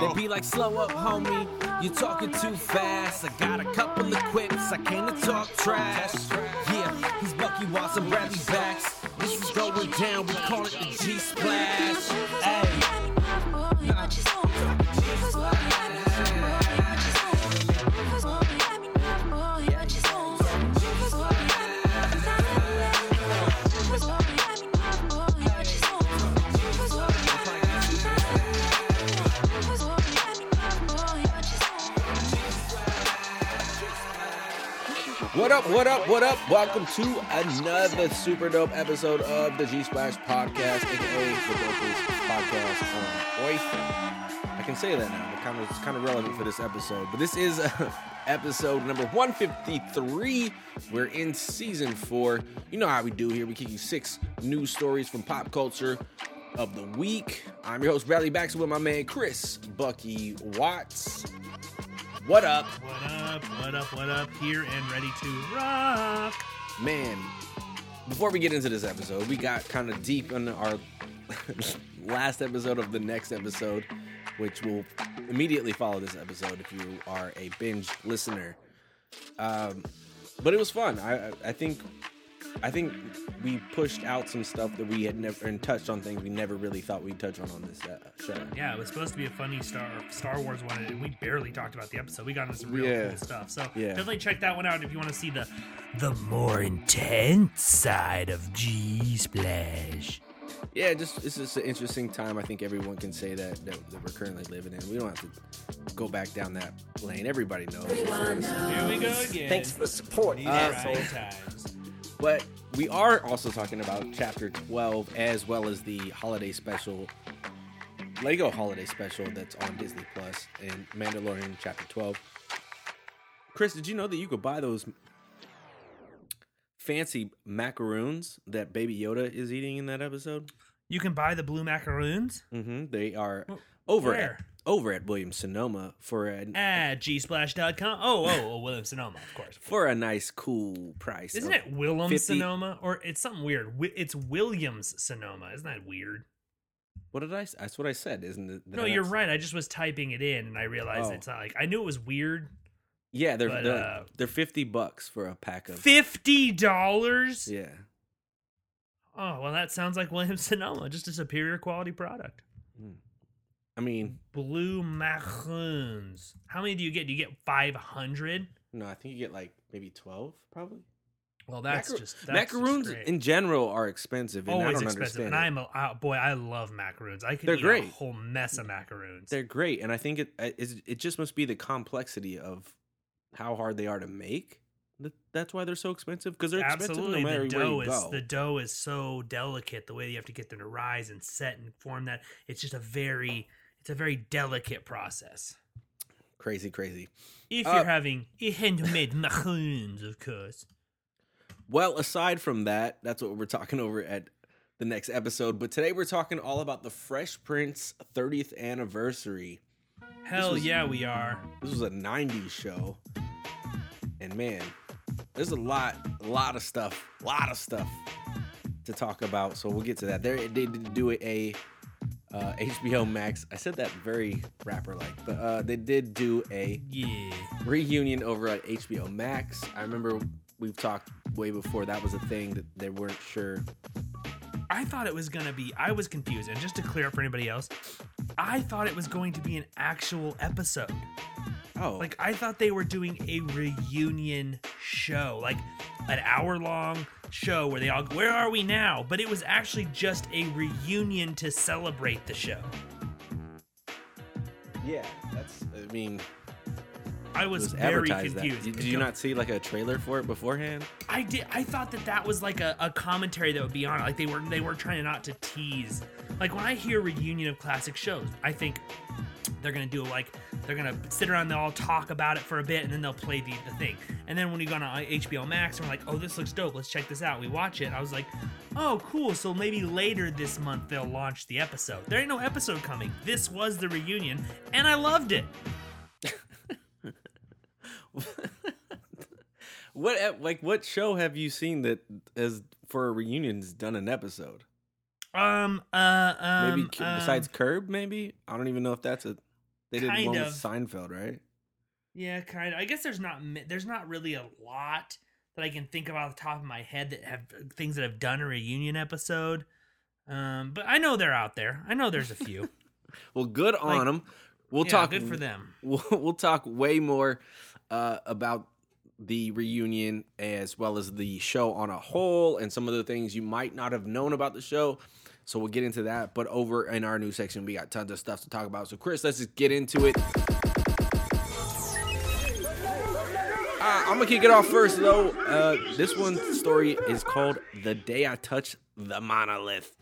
They be like, slow up, homie. You're talking too fast. I got a couple of quips. I came to talk trash. Yeah, he's Bucky Watson, Bradley Backs. This is going down. We call it the G Splash. Hey. What up, what up, what up? Welcome to another super dope episode of the G Splash Podcast, aka the dopest podcast on. I can say that now. Kind of, it's kind of relevant for this episode. But this is episode number 153. We're in season four. You know how we do here. We kick you six news stories from pop culture of the week. I'm your host, Bradley Baxter, with my man Chris Bucky Watts. What up? What up? What up? What up? Here and ready to rock. Man, before we get into this episode, we got kind of deep in our last episode of the next episode, which will immediately follow this episode if you are a binge listener. Um, but it was fun. I, I- I think, I think we pushed out some stuff that we had never and touched on things we never really thought we'd touch on on this uh, show. Yeah, it was supposed to be a funny Star Star Wars one, and we barely talked about the episode. We got into some real Yeah. cool stuff. So Yeah. definitely check that one out if you want to see the the more intense side of G Splash. Yeah, just it's just an interesting time. I think everyone can say that, that that we're currently living in. We don't have to go back down that lane. Everybody knows. Here we go again. Thanks for the support, These asshole. trying times. But we are also talking about chapter 12 as well as the holiday special, Lego holiday special that's on Disney Plus and Mandalorian chapter 12. Chris, did you know that you could buy those fancy macaroons that Baby Yoda is eating in that episode? You can buy the blue macaroons Mm-hmm. They are Wh- over where? Over at Williams Sonoma for a at gsplash.com. Oh, oh, oh, William Sonoma, of course. for a nice cool price. Isn't it Willem 50 Sonoma or it's something weird? It's Williams Sonoma. Isn't that weird? What did I That's what I said, isn't it? No, you're right. I just was typing it in and I realized Oh. it's not like I knew it was weird. Yeah, they're But, they're, uh, they're fifty bucks for a pack of. Fifty dollars. Yeah. Oh well, that sounds like Williams Sonoma, just a superior quality product. I mean, Blue macaroons. How many do you get? Do you get five hundred? no, I think you get like maybe twelve, probably. Well, that's Macar- just that's macaroons just in general are expensive, and I always don't expensive. understand. And it. I'm a uh, boy. I love macaroons. I could They're eat great. a whole mess of macaroons. They're great, and I think it it, it just must be the complexity of how hard they are to make. That's why they're so expensive because they're Absolutely, expensive no matter the where you is go. the dough is so delicate. The way you have to get them to rise and set and form that it's just a very it's a very delicate process. Crazy, crazy. If Uh, you're having handmade macaroons, of course. Well, aside from that, that's what we're talking over at the next episode. But today we're talking all about the Fresh Prince 30th anniversary. Hell was- yeah, we are. This was a 90s show. And man, there's a lot, a lot of stuff, a lot of stuff to talk about. So we'll get to that. There, they did do it a uh, HBO Max. I said that very rapper like, but uh, they did do a Yeah. reunion over at HBO Max. I remember we've talked way before that was a thing that they weren't sure. I thought it was gonna be. I was confused, and just to clear up for anybody else, I thought it was going to be an actual episode. Oh, Like I thought they were doing a reunion show, like an hour long show where they all go, "Where are we now?" But it was actually just a reunion to celebrate the show. yeah, that's. I mean, I was, was very advertised that. confused. Did, did you not see like a trailer for it beforehand? I did. I thought that that was like a, a commentary that would be on it. Like they were they were trying not to tease. Like when I hear reunion of classic shows, I think they're gonna do like they're gonna sit around, they'll all talk about it for a bit, and then they'll play the, the thing. And then when we go on HBO Max, and we're like, oh, this looks dope. Let's check this out. We watch it. I was like, oh, cool. So maybe later this month they'll launch the episode. There ain't no episode coming. This was the reunion, and I loved it. what like what show have you seen that has for a reunion has done an episode? Um. Uh. Um, maybe K- um, besides Curb, maybe I don't even know if that's a. They did Kind one of. with Seinfeld, right? Yeah, kind of. I guess there's not there's not really a lot that I can think of off the top of my head that have things that have done a reunion episode. Um, but I know they're out there. I know there's a few. Well, good on Like- them. We'll yeah, talk. Good for them. We'll, we'll talk way more uh, about the reunion as well as the show on a whole and some of the things you might not have known about the show. So we'll get into that. But over in our new section, we got tons of stuff to talk about. So Chris, let's just get into it. Uh, I'm gonna kick it off first though. Uh, this one story is called "The Day I Touched the Monolith."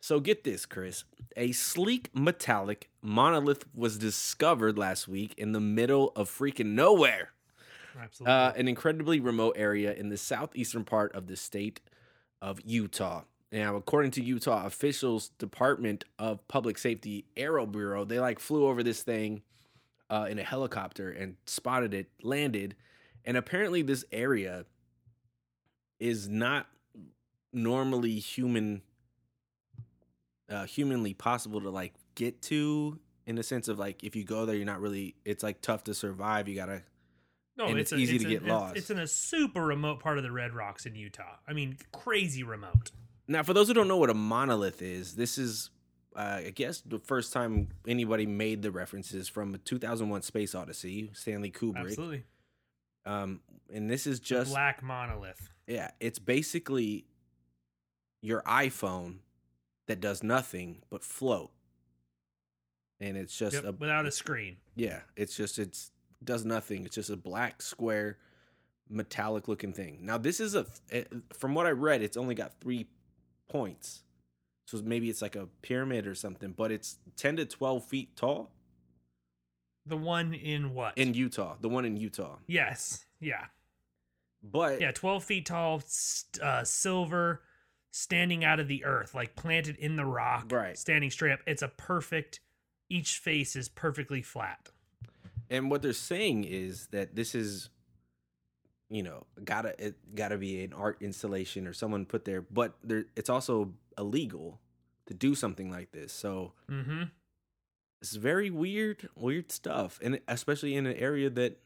So get this, Chris. A sleek metallic monolith was discovered last week in the middle of freaking nowhere. Absolutely. Uh, an incredibly remote area in the southeastern part of the state of Utah. Now, according to Utah officials, Department of Public Safety Aero Bureau, they like flew over this thing uh, in a helicopter and spotted it, landed, and apparently this area is not normally human, uh, humanly possible to like get to. In the sense of like, if you go there, you're not really. It's like tough to survive. You gotta no, and it's easy to a- get it's- lost. It's in a super remote part of the Red Rocks in Utah. I mean, crazy remote. Now, for those who don't know what a monolith is, this is, uh, I guess, the first time anybody made the references from a 2001 Space Odyssey, Stanley Kubrick. Absolutely. Um, and this is The just, black monolith. yeah, it's basically your iPhone that does nothing but float. And it's just Yep, a, without a screen. yeah, it's just, it's does nothing. It's just a black square metallic looking thing. Now, this is a, it- from what I read, it's only got three points. So maybe it's like a pyramid or something, but it's 10 to 12 feet tall The one in what? in Utah, the one in Utah. yes. Yeah. But Yeah. 12 feet tall, uh, silver, standing out of the earth, like planted in the rock, Right. standing straight up. It's a perfect, each face is perfectly flat. and what they're saying is that this is you know, gotta it gotta be an art installation or someone put there, but there it's also illegal to do something like this. So Mm hmm. it's very weird, weird stuff, and especially in an area that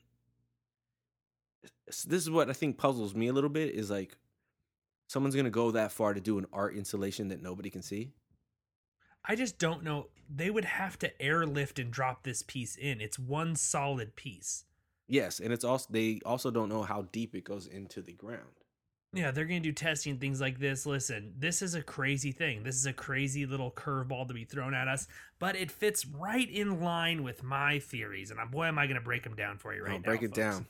this is what I think puzzles me a little bit is like someone's gonna go that far to do an art installation that nobody can see. I just don't know. They would have to airlift and drop this piece in. It's one solid piece. Yes, and it's also they also don't know how deep it goes into the ground. Yeah, they're going to do testing things like this. Listen, this is a crazy thing. This is a crazy little curveball to be thrown at us, but it fits right in line with my theories. And boy, am I going to break them down for you right Oh, now. break it folks. down.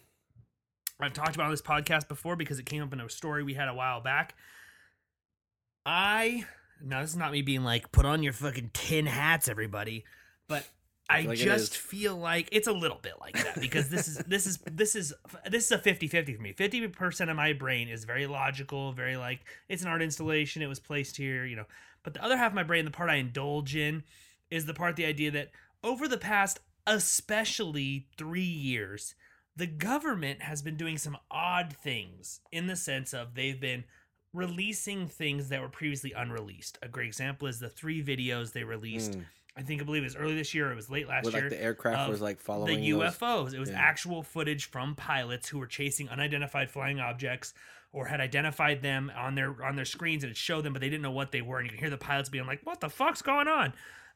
I've talked about this podcast before because it came up in a story we had a while back. I now this is not me being like put on your fucking tin hats, everybody, but I Like just feel like it's a little bit like that because this is this is this is this is a 50-50 for me. 50% of my brain is very logical, very like it's an art installation, it was placed here, you know. But the other half of my brain, the part I indulge in, is the part the idea that over the past especially 3 years, the government has been doing some odd things in the sense of they've been releasing things that were previously unreleased. A great example is the three videos they released. Mm. I think I believe it was early this year. It was late last Where year. like the aircraft was like following the those- UFOs. It was yeah. actual footage from pilots who were chasing unidentified flying objects or had identified them on their on their screens and it showed them, but they didn't know what they were. And you can hear the pilots being like, "What the fuck's going on?"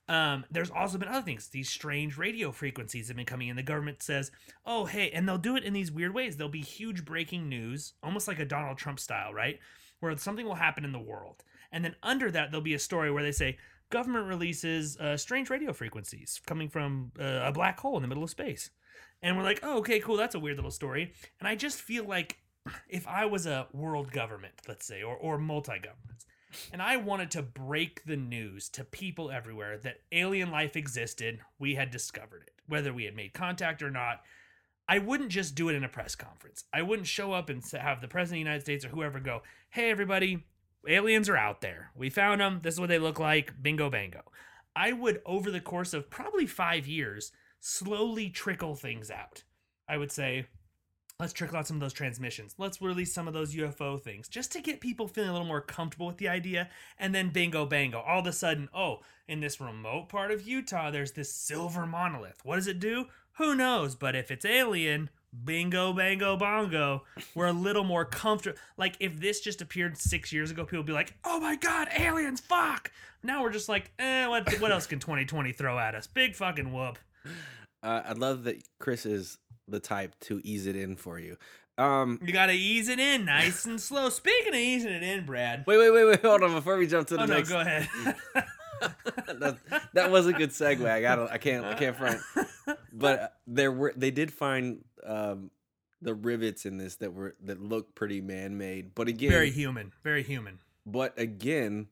Um, there's also been other things. These strange radio frequencies have been coming in. The government says, "Oh, hey," and they'll do it in these weird ways. There'll be huge breaking news, almost like a Donald Trump style, right? Where something will happen in the world, and then under that there'll be a story where they say government releases uh, strange radio frequencies coming from uh, a black hole in the middle of space, and we're like, "Oh, okay, cool. That's a weird little story." And I just feel like if I was a world government, let's say, or or multi governments, and I wanted to break the news to people everywhere that alien life existed, we had discovered it, whether we had made contact or not. I wouldn't just do it in a press conference. I wouldn't show up and have the president of the United States or whoever go, "Hey, everybody, aliens are out there. We found them. This is what they look like. Bingo, bango." I would, over the course of probably five years, slowly trickle things out. I would say, let's trickle out some of those transmissions. Let's release some of those UFO things just to get people feeling a little more comfortable with the idea. And then bingo bango. All of a sudden, oh, in this remote part of Utah, there's this silver monolith. What does it do? Who knows? But if it's alien, bingo bango bongo, we're a little more comfortable. Like if this just appeared six years ago, people would be like, oh my god, aliens, fuck. Now we're just like, eh, what, what else can 2020 throw at us? Big fucking whoop. Uh, I love that Chris is the type to ease it in for you. Um, You gotta ease it in nice and slow. Speaking of easing it in, Brad. wait, wait, wait, wait. Hold on. Before we jump to the Oh no, next, go ahead. that, that was a good segue. I got. I can't. I can't front. But there were. They did find um, the rivets in this that were that look pretty man made. But again, very human. Very human. but again,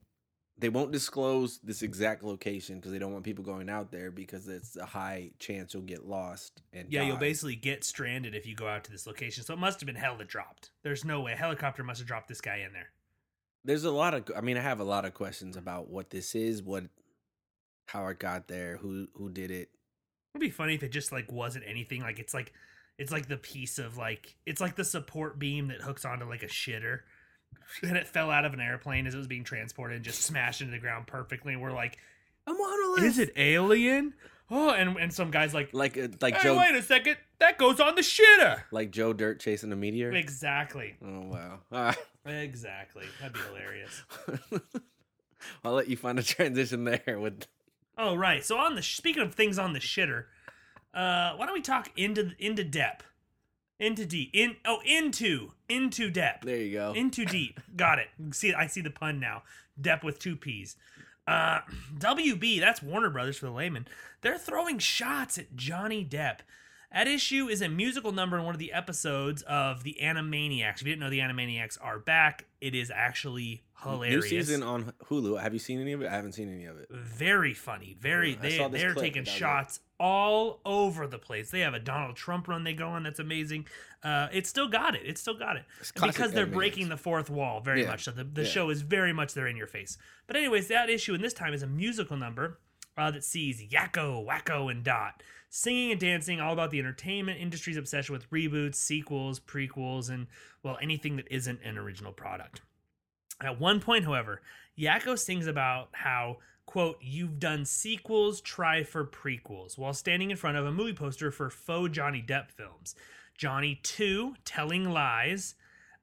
they won't disclose this exact location because they don't want people going out there because it's a high chance you'll get lost and Yeah, you'll basically get stranded if you go out to this location. So it must have been hell that dropped. There's no way. A helicopter must have dropped this guy in there. There's a lot of. I mean, I have a lot of questions about what this is, what, how it got there, who who did it. It'd be funny if it just like wasn't anything. Like it's like it's like the piece of like it's like the support beam that hooks onto like a shitter. And it fell out of an airplane as it was being transported and just smashed into the ground perfectly. And we're like, I'm on A monolith. is it alien? Oh, and and some guys like, like uh, like hey, Joe wait a second, that goes on the shitter. like Joe Dirt chasing a meteor? Exactly, Oh wow! Ah. exactly. That'd be hilarious. I'll let you find a transition there with. Oh right. So on the speaking of things on the shitter, uh, why don't we talk into into depth, into deep, in oh into into depth, There you go. into deep. Got it. See, I see the pun now. Depth with two p's. Uh, WB, that's Warner Brothers for the layman. They're throwing shots at Johnny Depp. At issue is a musical number in one of the episodes of the Animaniacs. If you didn't know, the Animaniacs are back. It is actually hilarious. New season on Hulu. Have you seen any of it? I haven't seen any of it. very funny. Very I they, they're taking was it. shots all over the place. They have a Donald Trump run they go on that's amazing. Uh, it's still got it. It's still got it because they're Animaniacs. breaking the fourth wall very Yeah. much. So the the Yeah. show is very much there in your face. But anyways, that issue and this time is a musical number uh, that sees Yakko, Wakko, and Dot singing and dancing all about the entertainment industry's obsession with reboots, sequels, prequels, and well anything that isn't an original product. At one point, however, Yakko sings about how, quote, you've done sequels, try for prequels, while standing in front of a movie poster for faux Johnny Depp films. Johnny 2, Telling Lies,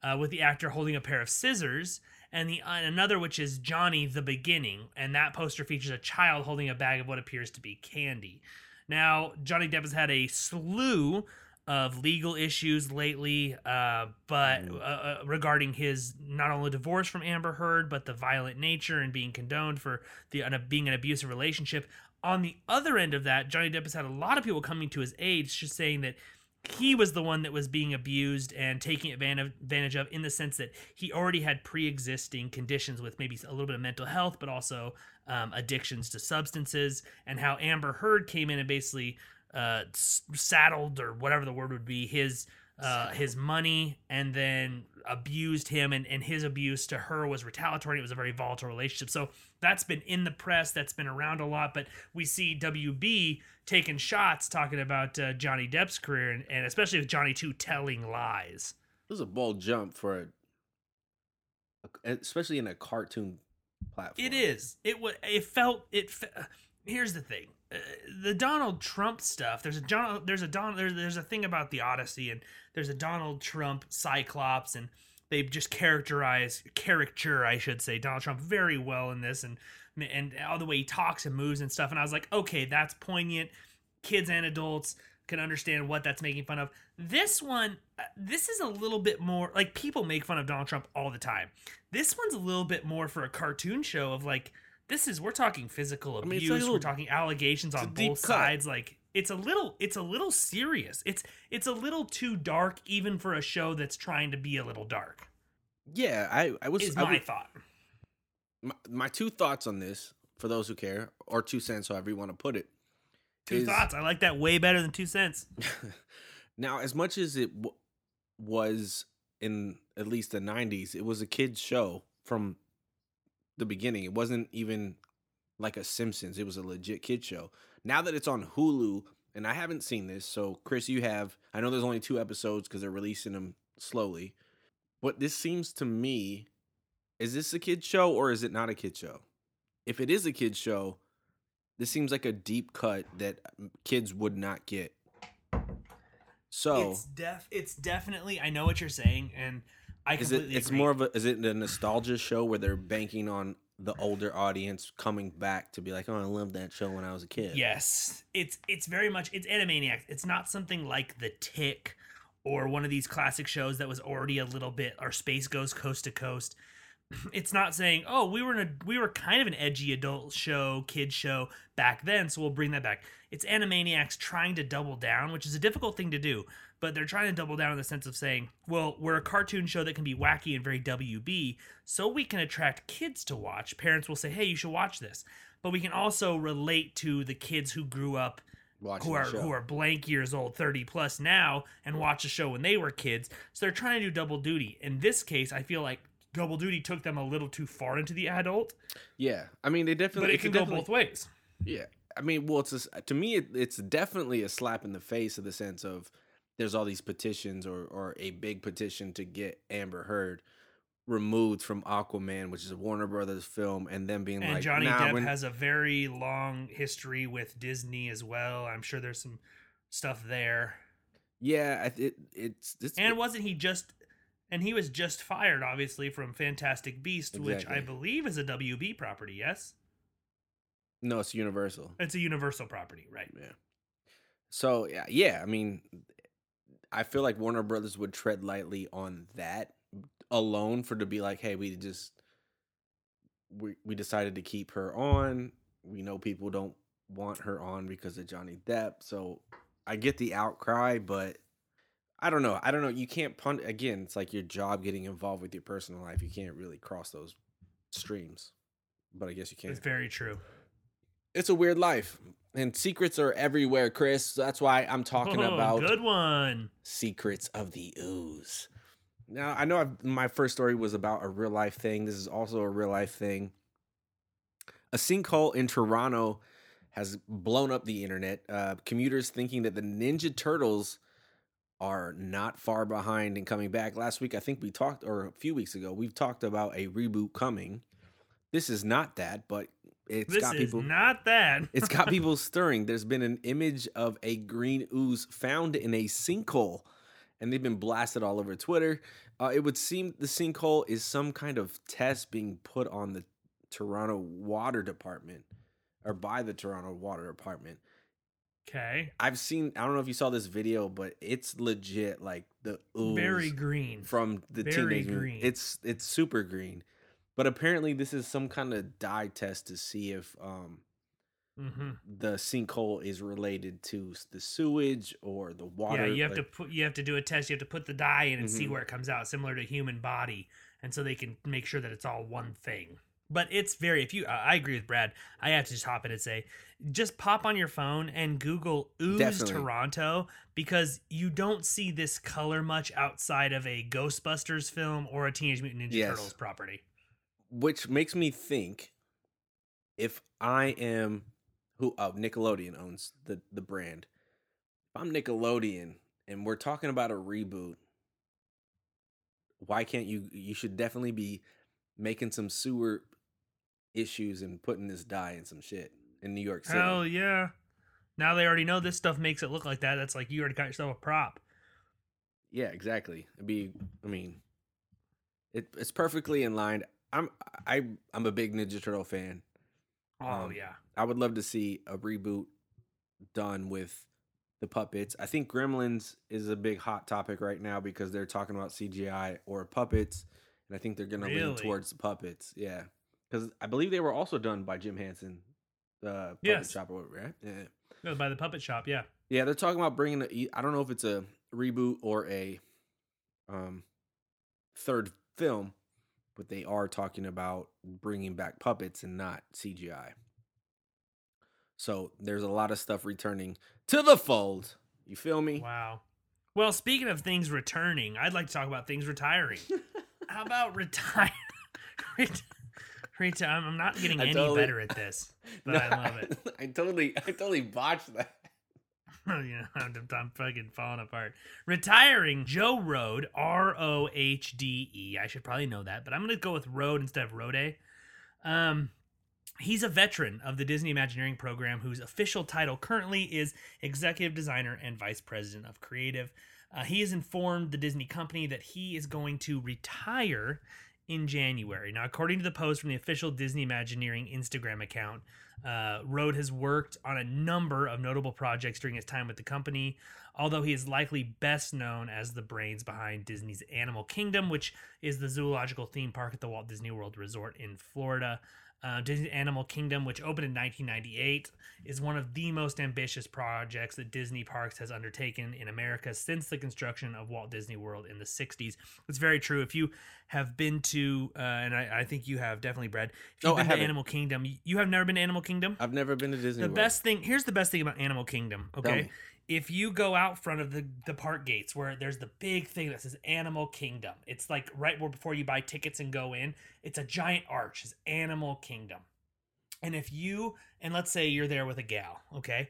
uh, with the actor holding a pair of scissors, and the and another which is Johnny the Beginning, and that poster features a child holding a bag of what appears to be candy. Now, Johnny Depp has had a slew of legal issues lately, uh, but uh, uh, regarding his not only divorce from Amber Heard, but the violent nature and being condoned for the uh, being an abusive relationship. On the other end of that, Johnny Depp has had a lot of people coming to his aid, just saying that he was the one that was being abused and taking advantage advantage of in the sense that he already had pre-existing conditions with maybe a little bit of mental health but also um, addictions to substances and how amber heard came in and basically uh, saddled or whatever the word would be his uh, his money and then abused him and, and his abuse to her was retaliatory it was a very volatile relationship so that's been in the press that's been around a lot but we see wb taking shots talking about uh, johnny depp's career and, and especially with johnny 2 telling lies This is a bold jump for a, a- especially in a cartoon platform. It is. It was. It felt. It. fe- Here's the thing. Uh, the Donald Trump stuff. There's a John. There's a Don. There's there's a thing about the Odyssey, and there's a Donald Trump Cyclops, and they just characterize caricature, I should say, Donald Trump very well in this, and and all the way he talks and moves and stuff. And I was like, okay, that's poignant. Kids and adults can understand what that's making fun of. This one, uh, this is a little bit more like people make fun of Donald Trump all the time. This one's a little bit more for a cartoon show of like this is we're talking physical mean, it's abuse, like a we're talking allegations on both sides. Like it's a little it's a little serious. It's it's a little too dark even for a show that's trying to be a little dark. Yeah, I I was Is I my would- thought. my, my two thoughts on this for those who care or two cents however you want to put it Two is- thoughts. I like that way better than two cents. now as much as it w- was in at least the 90s it was a kids show from the beginning it wasn't even like a simpsons it was a legit kid show now that it's on hulu and I haven't seen this. So, Chris, you have. I know there's only two episodes because they're releasing them slowly. But this seems to me, is this a kid show or is it not a kid show? If it is a kid show, this seems like a deep cut that um, kids would not get. So, It's def. It's definitely. I know what you're saying, and I is it? It's agree. more of a. Is it a nostalgia show where they're banking on the older audience coming back to be like, "Oh, I loved that show when I was a kid." Yes, it's it's very much it's Animaniacs. It's not something like The Tick or one of these classic shows that was already a little bit or Space Ghost Coast to Coast. It's not saying, "Oh, we were in a we were kind of an edgy adult show, kid show back then, so we'll bring that back." It's Animaniacs trying to double down, which is a difficult thing to do, but they're trying to double down in the sense of saying, "Well, we're a cartoon show that can be wacky and very WB, so we can attract kids to watch." Parents will say, "Hey, you should watch this." But we can also relate to the kids who grew up Watching who are who are blank years old, 30 plus now, and watch a show when they were kids. So they're trying to do double duty. In this case, I feel like double duty took them a little too far into the adult, Yeah, I mean they definitely. but it it's a can go both ways. Yeah, I mean, well, it's a, to me, it, it's definitely a slap in the face of the sense of there's all these petitions or or a big petition to get Amber Heard removed from Aquaman, which is a Warner Brothers film, and then being And like, Johnny nah, Depp when- has a very long history with Disney as well. I'm sure there's some stuff there. yeah, I- it it's it's And wasn't he just and he was just fired obviously from Fantastic Beast, which I believe is a WB property, yes? no, it's Universal. It's a Universal property, right? Yeah. So yeah, yeah. I mean, I feel like Warner Brothers would tread lightly on that alone for to be like, hey, we just we we decided to keep her on. We know people don't want her on because of Johnny Depp. So I get the outcry, but I don't know. I don't know. You can't punt again. It's like your job getting involved with your personal life. You can't really cross those streams. But I guess you can It's very true. it's a weird life and secrets are everywhere chris. That's why i'm talking Oh, about good one. secrets of the ooze. Now i know I've, my first story was about a real life thing. This is also a real life thing. A sinkhole in toronto has blown up the internet. Uh, commuters thinking that the ninja turtles are not far behind in coming back. Last week i think we talked or a few weeks ago we've talked about a reboot coming. This is not that but it's this got is people not that. it's got people stirring. There's been an image of a green ooze found in a sinkhole, and they've been blasted all over Twitter. Uh, it would seem the sinkhole is some kind of test being put on the Toronto Water Department or by the Toronto Water Department. okay. I've seen, I don't know if you saw this video, but it's legit like the ooze Very green. from the Very teenage green. It's it's super green. But apparently this is some kind of dye test to see if um hmm the sinkhole is related to the sewage or the water. Yeah, you have like- to put you have to do a test. You have to put the dye in and see Mhm. where it comes out, similar to human body, and so they can make sure that it's all one thing. But it's very. If you, I I agree with Brad. I have to just hop in and say, just pop on your phone and Google ooze Definitely. Toronto because you don't see this color much outside of a Ghostbusters film or a Teenage Mutant Ninja Yes. Turtles property. Which makes me think if I am who uh, Nickelodeon owns the the brand. If I'm Nickelodeon and we're talking about a reboot, why can't you? You should definitely be making some sewer issues and putting this dye in some shit in New York City. Hell yeah! Now they already know this stuff makes it look like that. That's like you already got yourself a prop. Yeah, exactly. It'd be. I mean, it, it's perfectly in line. I'm I I'm a big Ninja Turtle fan. Oh Um, yeah. I would love to see a reboot done with the puppets. I think Gremlins is a big hot topic right now because they're talking about CGI or puppets, and I think they're going to lean towards the puppets. Yeah, because I believe they were also done by Jim Henson, the puppet Yes. shop, right? Yeah, No, by the puppet shop. Yeah. yeah. They're talking about bringing. A, I don't know if it's a reboot or a um third film, but they are talking about bringing back puppets and not CGI. So there's a lot of stuff returning to the fold. You feel me? Wow. Well, speaking of things returning, I'd like to talk about things retiring. How about retire? Ret- reti- I'm not getting any totally- better at this, but I love it. I totally, I totally botched that. you know, I'm, I'm fucking falling apart. Retiring Joe Road, R O H D E. I should probably know that, but I'm gonna go with Road instead of Rode. Um, he's a veteran of the Disney Imagineering program, whose official title currently is Executive Designer and Vice President of Creative. Uh, he has informed the Disney company that he is going to retire in January. Now, according to the post from the official Disney Imagineering Instagram account, uh, Rohde has worked on a number of notable projects during his time with the company, although he is likely best known as the brains behind Disney's Animal Kingdom, which is the zoological theme park at the Walt Disney World Resort in Florida. Uh, Disney Animal Kingdom, which opened in 1998, is one of the most ambitious projects that Disney Parks has undertaken in America since the construction of Walt Disney World in the 60s. It's very true. If you have been to, uh, and I, I, think you have definitely, Brad, if you've Oh, I been to. Animal Kingdom, you have never been to Animal Kingdom? I've never been to Disney the World. best thing here's the best thing about animal kingdom okay. If you go out front of the, the park gates where there's the big thing that says animal kingdom it's like right where before you buy tickets and go in it's a giant arch it's animal kingdom. And if you and let's say you're there with a gal okay?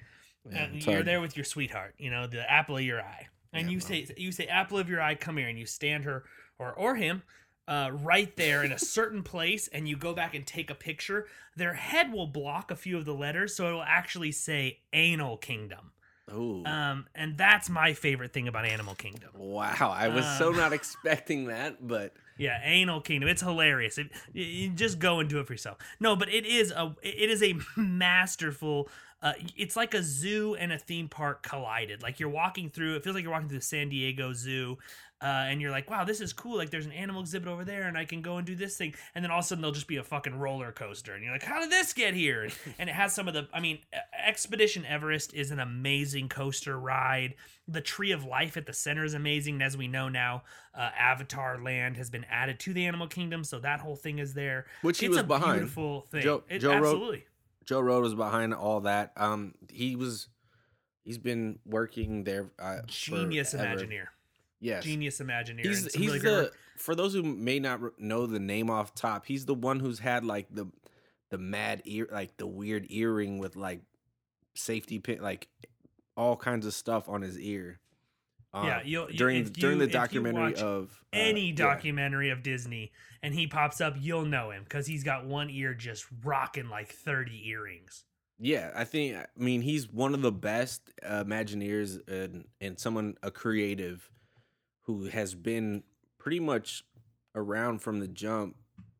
Yeah, you're there with your sweetheart you know the apple of your eye. And Yeah, you bro. say you say apple of your eye come here and you stand her or or him uh, right there in a certain place and you go back and take a picture their head will block a few of the letters so it will actually say anal kingdom Ooh. um, and that's my favorite thing about animal kingdom wow. I was so um, not expecting that, but yeah Animal kingdom it's hilarious it, you just go and do it for yourself no but it is a it is a masterful uh, it's like a zoo and a theme park collided like you're walking through it feels like you're walking through the san diego zoo uh, and you're like wow this is cool like there's an animal exhibit over there and i can go and do this thing and then all of a sudden there'll just be a fucking roller coaster and you're like how did this get here and, it has some of the i mean expedition everest is an amazing coaster ride the tree of life at the center is amazing and as we know now uh, avatar land has been added to the animal kingdom so that whole thing is there Which he it's was a behind. beautiful thing Joe- It- Joe wrote- absolutely Joe Rohde was behind all that. Um, he was, he's been working there. Uh, genius forever. Imagineer. Yes, Genius Imagineer. He's he's really the for those who may not know the name off top. He's the one who's had like the the mad ear, like the weird earring with like safety pin, like all kinds of stuff on his ear. Uh, yeah, you'll, you, during if during the documentary of uh, any yeah. documentary of Disney and he pops up, you'll know him because he's got one ear just rocking like 30 earrings. Yeah, I think I mean he's one of the best uh, Imagineers and and someone a creative who has been pretty much around from the jump.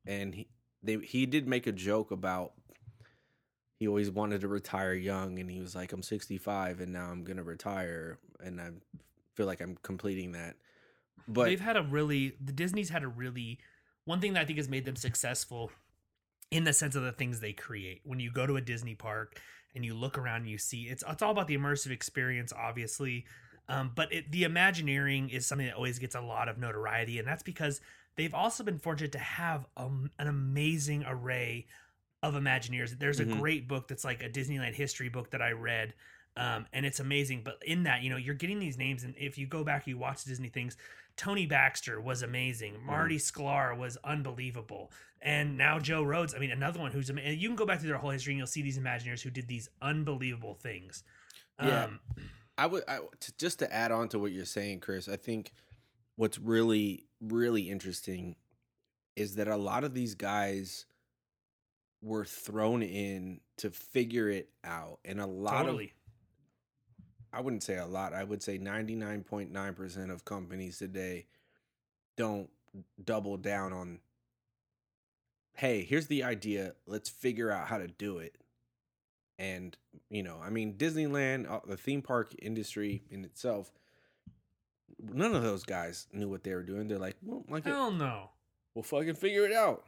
And he they he did make a joke about he always wanted to retire young, and he was like, "I'm 65, and now I'm gonna retire, and I feel like I'm completing that." But they've had a really the Disney's had a really one thing that I think has made them successful in the sense of the things they create. When you go to a Disney park and you look around and you see it's it's all about the immersive experience, obviously. Um, but it, the Imagineering is something that always gets a lot of notoriety, and that's because they've also been fortunate to have um, an amazing array of Imagineers. There's a Mhm. great book that's like a Disneyland history book that I read, um, and it's amazing. But in that, you know, you're getting these names, and if you go back, you watch Disney things. Tony Baxter was amazing. Marty Sklar was unbelievable, and now Joe Rhodes. I mean, another one who's ama- and you can go back through their whole history, and you'll see these Imagineers who did these unbelievable things. Yeah. Um, I would I, t- just to add on to what you're saying, Chris. I think what's really really interesting is that a lot of these guys were thrown in to figure it out, and a lot totally. of I wouldn't say a lot. I would say 99.9% of companies today don't double down on hey, here's the idea, let's figure out how to do it. And, you know, I mean Disneyland, uh, the theme park industry in itself, none of those guys knew what they were doing. They're like, well, like it, Hell no. we'll fucking figure it out.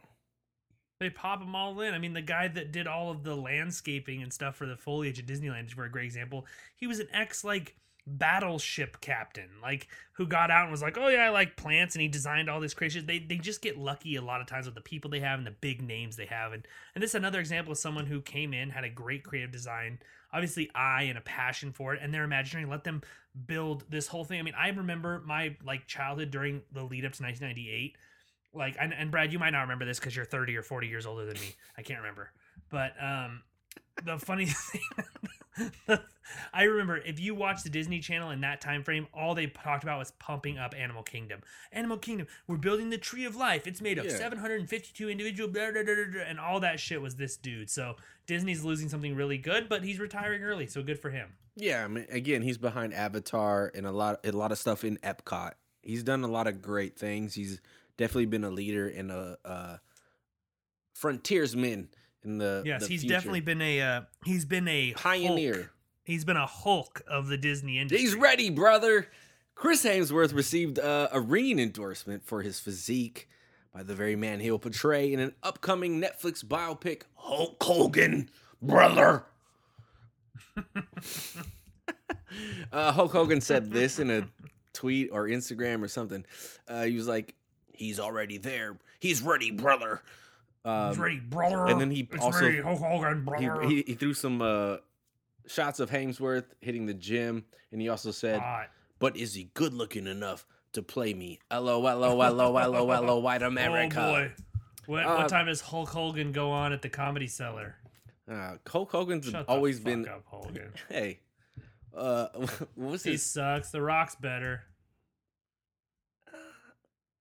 They pop them all in. I mean, the guy that did all of the landscaping and stuff for the foliage at Disneyland, for a great example, he was an ex like battleship captain, like who got out and was like, "Oh yeah, I like plants," and he designed all this crazy. They they just get lucky a lot of times with the people they have and the big names they have, and and this is another example of someone who came in had a great creative design, obviously eye and a passion for it, and their imagineering let them build this whole thing. I mean, I remember my like childhood during the lead up to 1998 like and, and brad you might not remember this because you're 30 or 40 years older than me i can't remember but um the funny thing I remember if you watch the Disney Channel in that time frame, all they talked about was pumping up Animal Kingdom. Animal Kingdom, we're building the tree of life. It's made of Yeah. 752 individual, blah, blah, blah, and all that shit was this dude. So Disney's losing something really good, but he's retiring early, so good for him. Yeah, I mean, again, he's behind Avatar and a lot, a lot of stuff in Epcot. He's done a lot of great things. He's definitely been a leader and a, uh frontiersman in the Yes, the he's future. definitely been a uh, he's been a pioneer. Hulk. He's been a Hulk of the Disney industry. He's ready, brother. Chris Hemsworth received uh, a ringing endorsement for his physique by the very man he'll portray in an upcoming Netflix biopic, Hulk Hogan, brother. uh, Hulk Hogan said this in a tweet or Instagram or something. Uh, he was like, "He's already there. He's ready, brother." Um, ready, brother. and then he It's also- Hulk Hogan, he, brother. he, he threw some uh, shots of Hemsworth hitting the gym, and he also said. "But is he good looking enough to play me?" LO, LO, LO, LO, LO, white America. Oh boy. What, Uh, what time does Hulk Hogan go on at the Comedy Cellar? Uh, Hulk Hogan's Shut the always fuck been. up, Hogan. Hey, uh, what's He his? sucks. The Rock's better.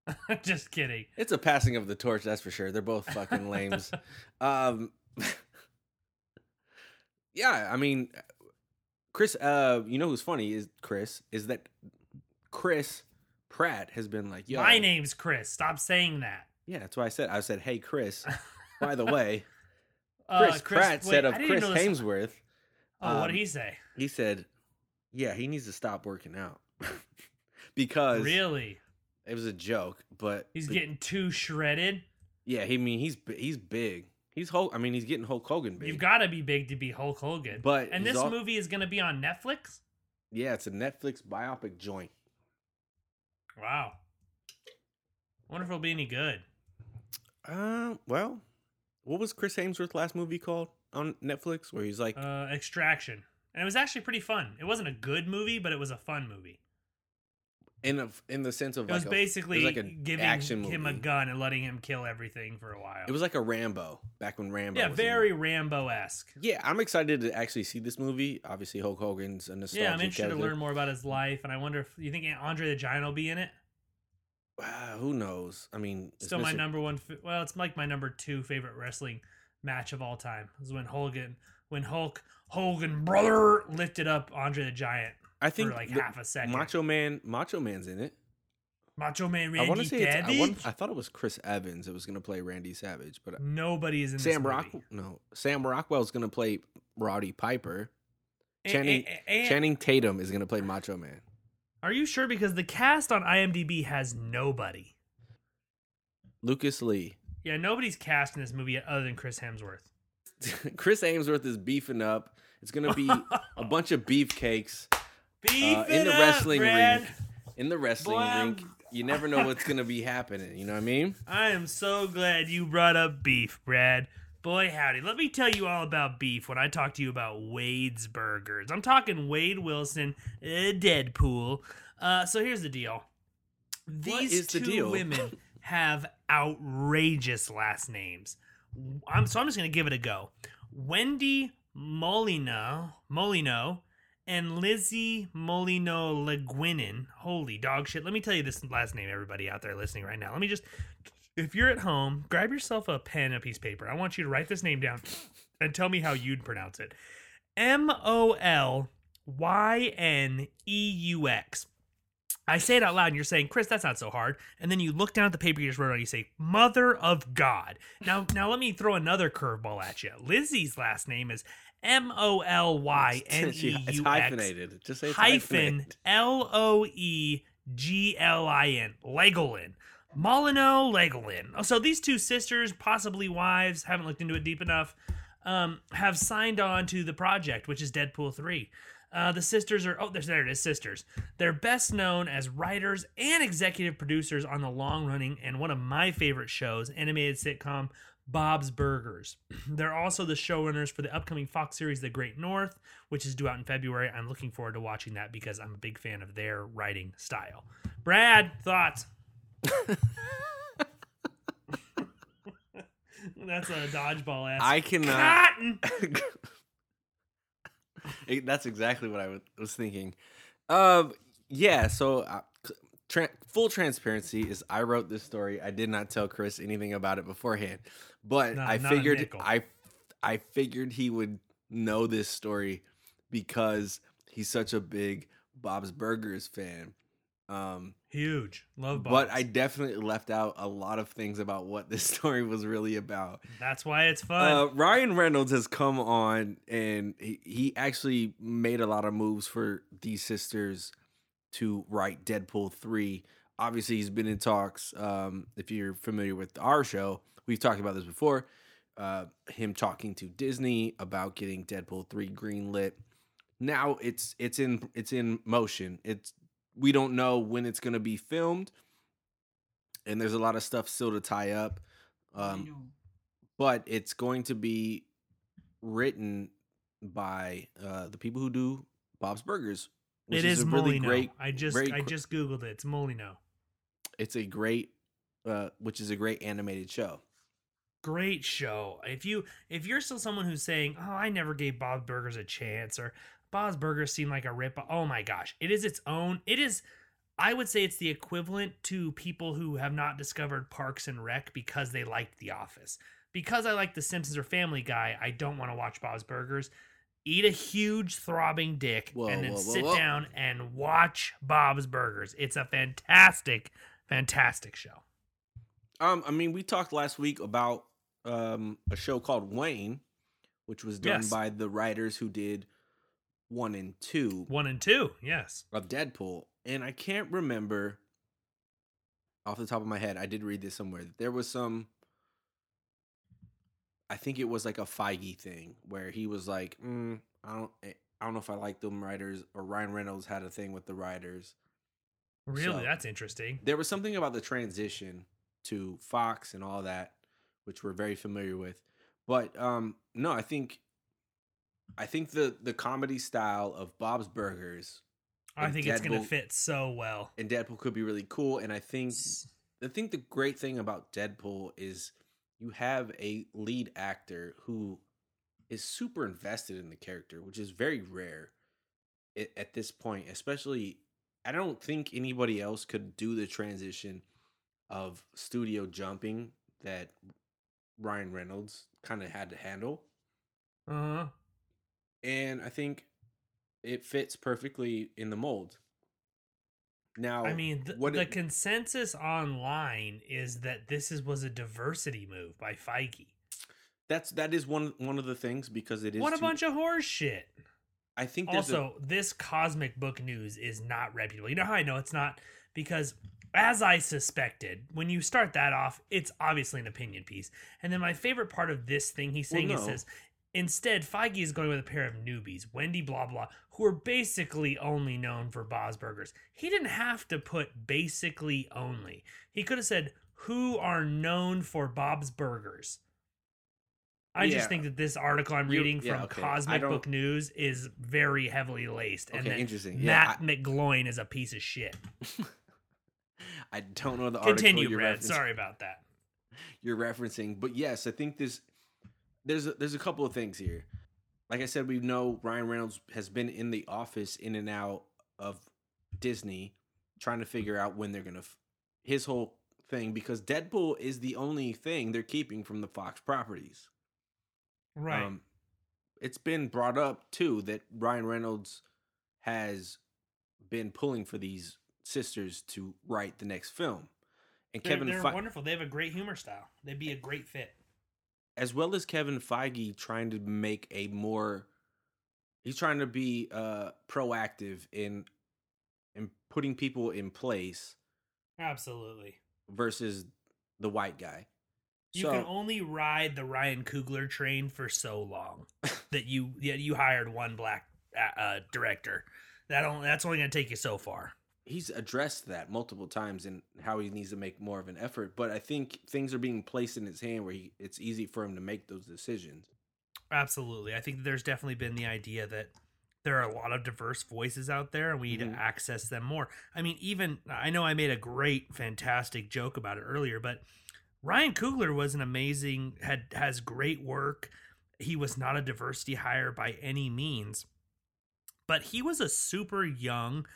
Just kidding. It's a passing of the torch, that's for sure. They're both fucking lames. um, yeah, I mean, Chris. Uh, you know who's funny is Chris. Is that Chris Pratt has been like, yo, My name's Chris. Stop saying that. Yeah, that's why I said. I said, hey, Chris. By the way, Uh, Chris, Pratt wait, said of Chris Hemsworth. Oh, what um, did he say? He said, "Yeah, he needs to stop working out because Really? It was a joke." But He's the- getting too shredded. yeah. He mean he's he's big. He's Hulk. I mean, he's getting Hulk Hogan big. You've got to be big to be Hulk Hogan. But and this al- movie is going to be on Netflix. yeah, it's a Netflix biopic joint. Wow. Wonder if it'll be any good. Uh, well, what was Chris Hemsworth's last movie called on Netflix? Where he's like, Uh, Extraction, and it was actually pretty fun. It wasn't a good movie, but it was a fun movie. In a in the sense of It like was a- basically it was like giving action him a gun and letting him kill everything for a while. It was like a Rambo back when Rambo. yeah, very Rambo esque. Yeah, I'm excited to actually see this movie. Obviously, Hulk Hogan's a nostalgic Yeah, I'm interested character. to learn more about his life, and I wonder if you think Andre the Giant will be in it. Ah, who knows? I mean, Still my Mr. number one. Well, it's like my number two favorite wrestling match of all time. Is when Hogan, when Hulk Hogan brother lifted up Andre the Giant I think for like the- half a second. Macho Man, Macho Man's in it. Macho Man I Randy want to say I, Savage. want, I thought it was Chris Evans that was going to play Randy Savage, but uh, Nobody is in Sam this Rock, movie. no, Sam Rockwell's going to play Roddy Piper. Channing, a- a- Channing Tatum is going to play Macho Man. Are you sure? Because the cast on IMDb has nobody. Lucas Lee. Yeah, nobody's cast in this movie other than Chris Hemsworth. Chris Hemsworth is beefing up. It's going to be a bunch of beefcakes Beef uh, in the up, wrestling Brad. ring. In the wrestling Boy, I'm- rink, you never know what's going to be happening. You know what I mean? I am so glad you brought up beef, Brad. Boy, howdy. Let me tell you all about beef when I talk to you about Wade's Burgers. I'm talking Wade Wilson, uh, Deadpool. Uh, so here's the deal. These is the two deal? women have outrageous last names. I'm, so I'm just going to give it a go. Wendy Molino, Molino and Lizzie Molino Leguinin. Holy dog shit. Let me tell you this last name, everybody out there listening right now. Let me just, if you're at home, grab yourself a pen and a piece of paper. I want you to write this name down and tell me how you'd pronounce it. M O L Y N E U X. I say it out loud and you're saying, Chris, that's not so hard. And then you look down at the paper you just wrote on, you say, Mother of God. Now, now let me throw another curveball at you. Lizzie's last name is M O L Y N E It's hyphenated. Just say hyphen. L O E G L I N. Legolin. Molyneux Legolin. So these two sisters, possibly wives, haven't looked into it deep enough, um, have signed on to the project, which is Deadpool 3. Uh, the sisters are, oh, there's, there it is, sisters. They're best known as writers and executive producers on the long running and one of my favorite shows, animated sitcom Bob's Burgers. They're also the showrunners for the upcoming Fox series The Great North, which is due out in February. I'm looking forward to watching that because I'm a big fan of their writing style. Brad, thoughts? That's a dodgeball ass. I cannot. It- That's exactly what I wa- was thinking. Um, yeah. So, uh, tra- full transparency is I wrote this story. I did not tell Chris anything about it beforehand, but Not- I figured. I I figured he would know this story because he's such a big Bob's Burgers fan. Um, Huge. Love Bob's. but I definitely left out a lot of things about what this story was really about. That's why it's fun. Uh, Ryan Reynolds has come on and he, he actually made a lot of moves for these sisters to write Deadpool 3. Obviously, he's been in talks. Um, if you're familiar with our show, we've talked about this before. Uh, him talking to Disney about getting Deadpool 3 greenlit. Now it's it's in it's in motion. It's we don't know when it's going to be filmed, and there's a lot of stuff still to tie up. Um, but it's going to be written by uh, the people who do Bob's Burgers. It is, a Molyneux. I just very I just googled it. It's Molyneux. It's a great, uh, which is a great animated show. Great show. If you if you're still someone who's saying, "Oh, I never gave Bob's Burgers a chance," or Bob's Burgers seemed like a rip, oh my gosh, it is its own. It is. I would say it's the equivalent to people who have not discovered Parks and Rec because they liked The Office. Because I like The Simpsons or Family Guy, I don't want to watch Bob's Burgers. Eat a huge throbbing dick Whoa, and then whoa, whoa, sit down and watch Bob's Burgers. It's a fantastic, fantastic show. Um, I mean, we talked last week about um a show called Wayne, which was done Yes. by the writers who did one and two One and two, yes. of Deadpool, and I can't remember off the top of my head. I did read this somewhere. that There was some. I think it was like a Feige thing where he was like, mm, "I don't, I don't know if I like them writers." Or Ryan Reynolds had a thing with the writers. Really, So- that's interesting. There was something about the transition to Fox and all that, which we're very familiar with. But um, no, I think, I think the the comedy style of Bob's Burgers I think it's gonna fit so well. and Deadpool could be really cool. And I think I think the great thing about Deadpool is you have a lead actor who is super invested in the character, which is very rare at, this point. Especially, I don't think anybody else could do the transition of studio jumping that Ryan Reynolds kind of had to handle. Uh-huh. And I think it fits perfectly in the mold. Now, I mean, th- what the it- consensus online is that this is was a diversity move by Feige. That's that is one one of the things because it is. What a to- bunch of horse shit. I think there's a- Also, this cosmic book news is not reputable. You know how I know it's not? Because as I suspected, when you start that off, it's obviously an opinion piece. And then my favorite part of this thing he's saying he no. says, instead, Feige is going with a pair of newbies, Wendy blah blah, who are basically only known for Bob's Burgers. He didn't have to put basically only. He could have said who are known for Bob's Burgers. I Yeah. just think that this article I'm You- reading yeah, from okay. Cosmic Book News is very heavily laced, and Okay, that interesting. Yeah, Matt McGloin is a piece of shit. I don't know the article Continue, Brad. Sorry about that. You're referencing, but yes, I think this. There's a, there's a couple of things here. Like I said, we know Ryan Reynolds has been in the office, in and out of Disney, trying to figure out when they're gonna. F- his whole thing because Deadpool is the only thing they're keeping from the Fox properties. Right. Um, it's been brought up too that Ryan Reynolds has been pulling for these sisters to write the next film, and they're Kevin, they're Fe- wonderful. They have a great humor style. They'd be a great fit. As well as Kevin Feige, trying to make a more, he's trying to be uh proactive in in putting people in place Absolutely. versus the white guy. You so, can only ride the Ryan Coogler train for so long that you yeah, you hired one black uh, uh, director. That only, that's only going to take you so far. He's addressed that multiple times and how he needs to make more of an effort. But I think things are being placed in his hand where he, it's easy for him to make those decisions. Absolutely. I think there's definitely been the idea that there are a lot of diverse voices out there and we need Mhm. to access them more. I mean, even I know I made a great, fantastic joke about it earlier, but Ryan Coogler was an amazing had has great work. He was not a diversity hire by any means, but he was a super young,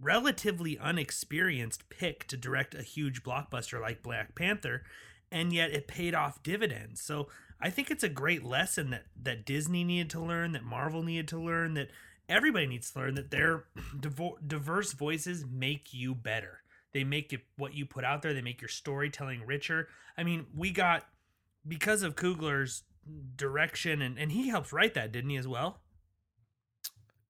relatively unexperienced pick to direct a huge blockbuster like Black Panther, and yet it paid off dividends. So I think it's a great lesson that that Disney needed to learn, that Marvel needed to learn, that everybody needs to learn that their diverse voices make you better. They make it what you put out there. They make your storytelling richer. I mean, we got because of Coogler's direction, and and he helps write that, didn't he as well?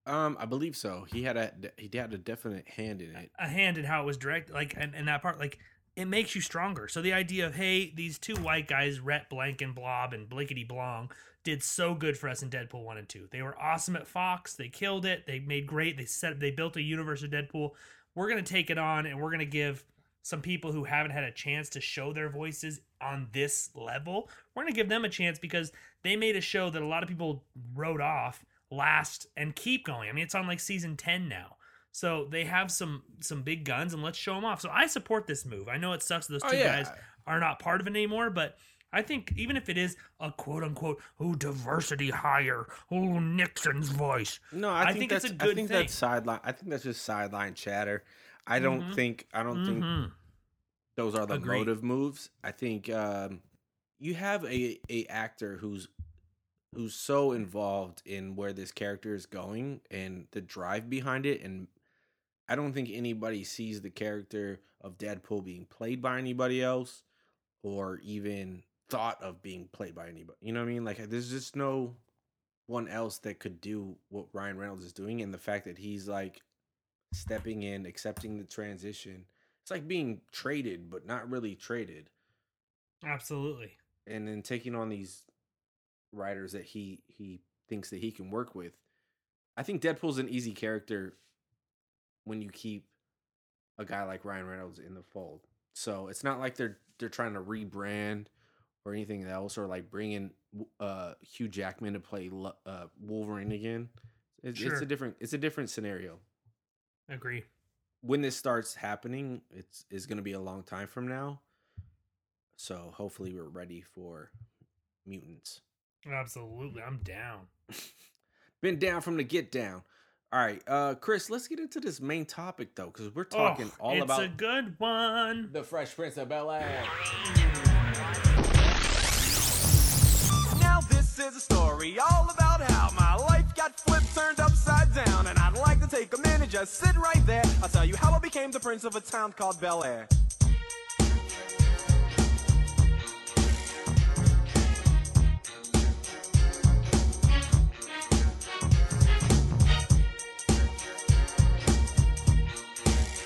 Um, I believe so. He had a he had a definite hand in it. A hand in how it was directed, like and, and that part, like it makes you stronger. So the idea of hey, these two white guys, Rhett Blank and Blob and Blinkety Blong, did so good for us in Deadpool one and two. They were awesome at Fox. They killed it. They made great. They set they built a universe of Deadpool. We're gonna take it on and we're gonna give some people who haven't had a chance to show their voices on this level. We're gonna give them a chance because they made a show that a lot of people wrote off last and keep going. I mean, it's on like season 10 now. So they have some some big guns and let's show them off. So I support this move. I know it sucks those Oh, two yeah. guys are not part of it anymore, but I think even if it is a quote unquote oh diversity hire, oh Nixon's voice. No, I, I think, think that's it's a I good think thing. that's sideline. I think that's just sideline chatter. I don't Mhm. think I don't think Mhm. those are the Agreed. motive moves. I think um, you have a a actor who's who's so involved in where this character is going and the drive behind it, and I don't think anybody sees the character of Deadpool being played by anybody else, or even thought of being played by anybody. You know what I mean? Like uh, there's just no one else that could do what Ryan Reynolds is doing, and the fact that he's like stepping in, accepting the transition. It's like being traded, but not really traded, Absolutely. and then taking on these writers that he he thinks that he can work with. I think Deadpool's an easy character when you keep a guy like Ryan Reynolds in the fold. So it's not like they're they're trying to rebrand or anything else, or like bring in uh, Hugh Jackman to play uh, Wolverine again. It's, it's a different it's a different scenario. Agree. when this starts happening, it's is going to be a long time from now. So hopefully we're ready for mutants. Absolutely. I'm down. Been down from the get down. All right, uh, Chris, let's get into this main topic though, because we're talking Oh, all it's about a good one. the Fresh Prince of Bel Air. Now this is a story all about how my life got flipped, turned upside down, and I'd like to take a minute, just sit right there. I'll tell you how I became the prince of a town called Bel Air.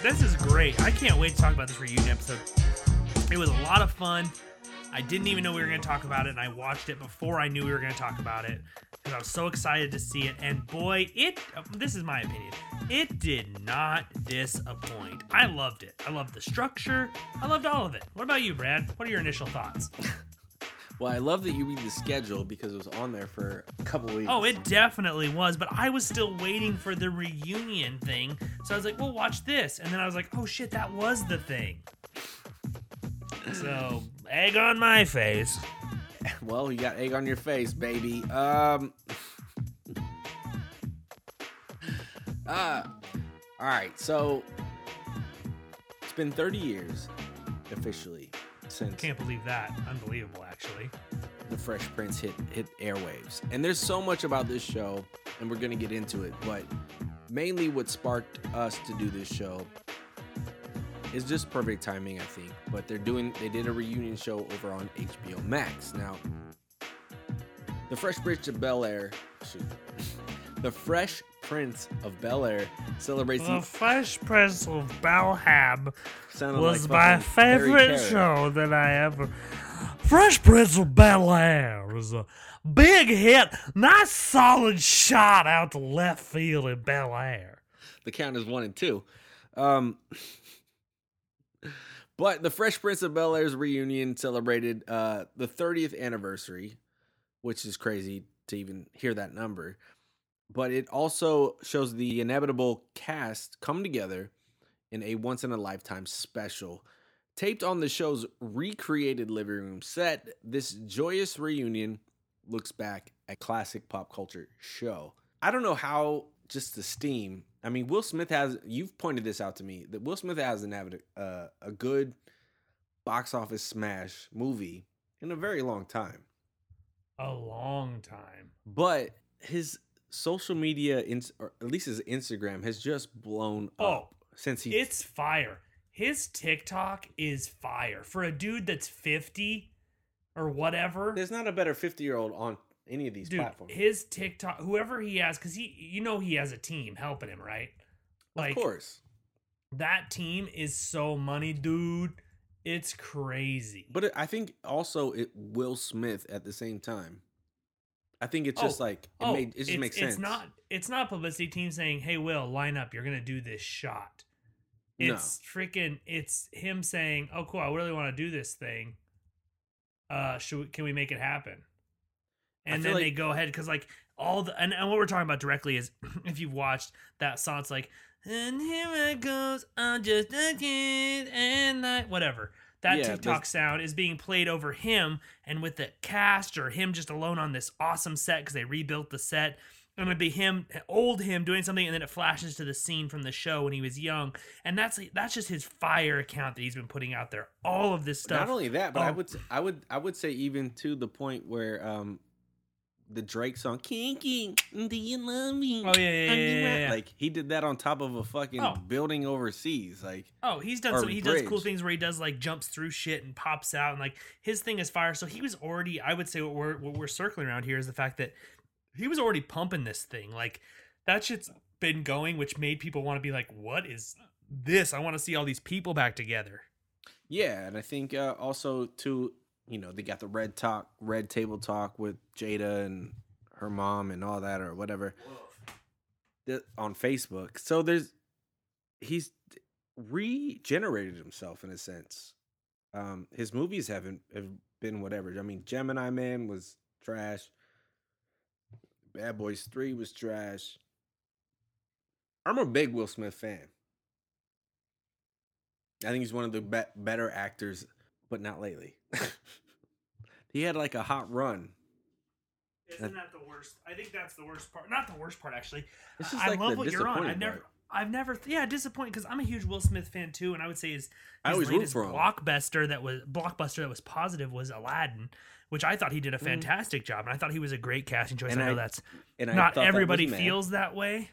This is great. I can't wait to talk about this reunion episode. It was a lot of fun. I didn't even know we were going to talk about it, and I watched it before I knew we were going to talk about it because I was so excited to see it. And boy, it this is my opinion. It did not disappoint. I loved it. I loved the structure. I loved all of it. What about you, Brad? What are your initial thoughts? Well, I love that you read the schedule because it was on there for a couple weeks. Oh, it definitely was, but I was still waiting for the reunion thing. So I was like, "Well, watch this," and then I was like, "Oh shit, that was the thing." So egg on my face. Well, you got egg on your face, baby. Um. uh, all right. So it's been 30 years officially since Can't believe that. Unbelievable, actually. the Fresh Prince hit hit airwaves, and there's so much about this show, and we're gonna get into it. But mainly, what sparked us to do this show is just perfect timing, I think. But they're doing they did a reunion show over on HBO Max now. The Fresh Prince of Bel Air, shoot, the Fresh Prince of Bel Air celebrates The Fresh Prince of sounded was like my favorite show that I ever. Fresh Prince of Bel Air was a big hit, nice solid shot out to left field in Bel Air. the count is one and two. Um, but the Fresh Prince of Bel Air's reunion celebrated uh, the 30th anniversary, which is crazy to even hear that number. But it also shows the inevitable cast come together in a once in a lifetime special Taped on the show's recreated living room set, this joyous reunion looks back at classic pop culture show. I don't know how just the steam. I mean, Will Smith has. You've pointed this out to me that Will Smith hasn't had a, uh, a good box office smash movie in a very long time. A long time. But his social media, ins- or at least his Instagram, has just blown Oh, up since he. It's fire. His TikTok is fire. For a dude that's 50 or whatever. There's not a better 50 year old on any of these dude, platforms. his TikTok, whoever he has, because he, you know, he has a team helping him, right? Like, of course. that team is so money, dude. It's crazy. But I think also it Will Smith at the same time. I think it's just Oh, like it, oh, made, it just it's, makes sense. It's not. It's not publicity team saying, "Hey, Will, line up. You're gonna do this shot." No. It's freaking. It's him saying, "Oh, cool. I really want to do this thing. Uh, should we, can we make it happen?" And then they go ahead because like all the and, and what we're talking about directly is if you've watched that song, it's like, "And here it goes. I'm just a kid and I whatever." That Yeah, TikTok that's- sound is being played over him and with the cast or him just alone on this awesome set because they rebuilt the set. And it'd be him, old him doing something, and then it flashes to the scene from the show when he was young, and that's that's just his fire account that he's been putting out there. All of this stuff. Not only that, but I Oh. would I would I would say even to the point where um the Drake song "Kinky, do you love me?" Oh, yeah, yeah, yeah, yeah, yeah. Like he did that on top of a fucking Oh. building overseas. Like Oh, he's done some. He does cool things where he does like jumps through shit and pops out, and like his thing is fire. So he was already. I would say what we're what we're circling around here is the fact that he was already pumping this thing. Like that shit's been going, which made people want to be like, "What is this? I want to see all these people back together." yeah, and I think uh, also too, you know, they got the red talk, red table talk with Jada and her mom and all that or whatever. on Facebook. So there's he's regenerated himself in a sense. Um, his movies haven't have been whatever. I mean, Gemini Man was trash. Bad Boys Three was trash. I'm a big Will Smith fan. I think he's one of the be- better actors, but not lately. he had like a hot run. Isn't that the worst? I think that's the worst part. Not the worst part, actually. This is I like love what you're on. I've never, part. I've never, yeah, disappointed because I'm a huge Will Smith fan too, and I would say his, I his always latest for him. blockbuster that was blockbuster that was positive was Aladdin, which I thought he did a fantastic job, and I thought he was a great casting choice. Mm-hmm. And I know I- that's And I not that everybody mad. feels that way,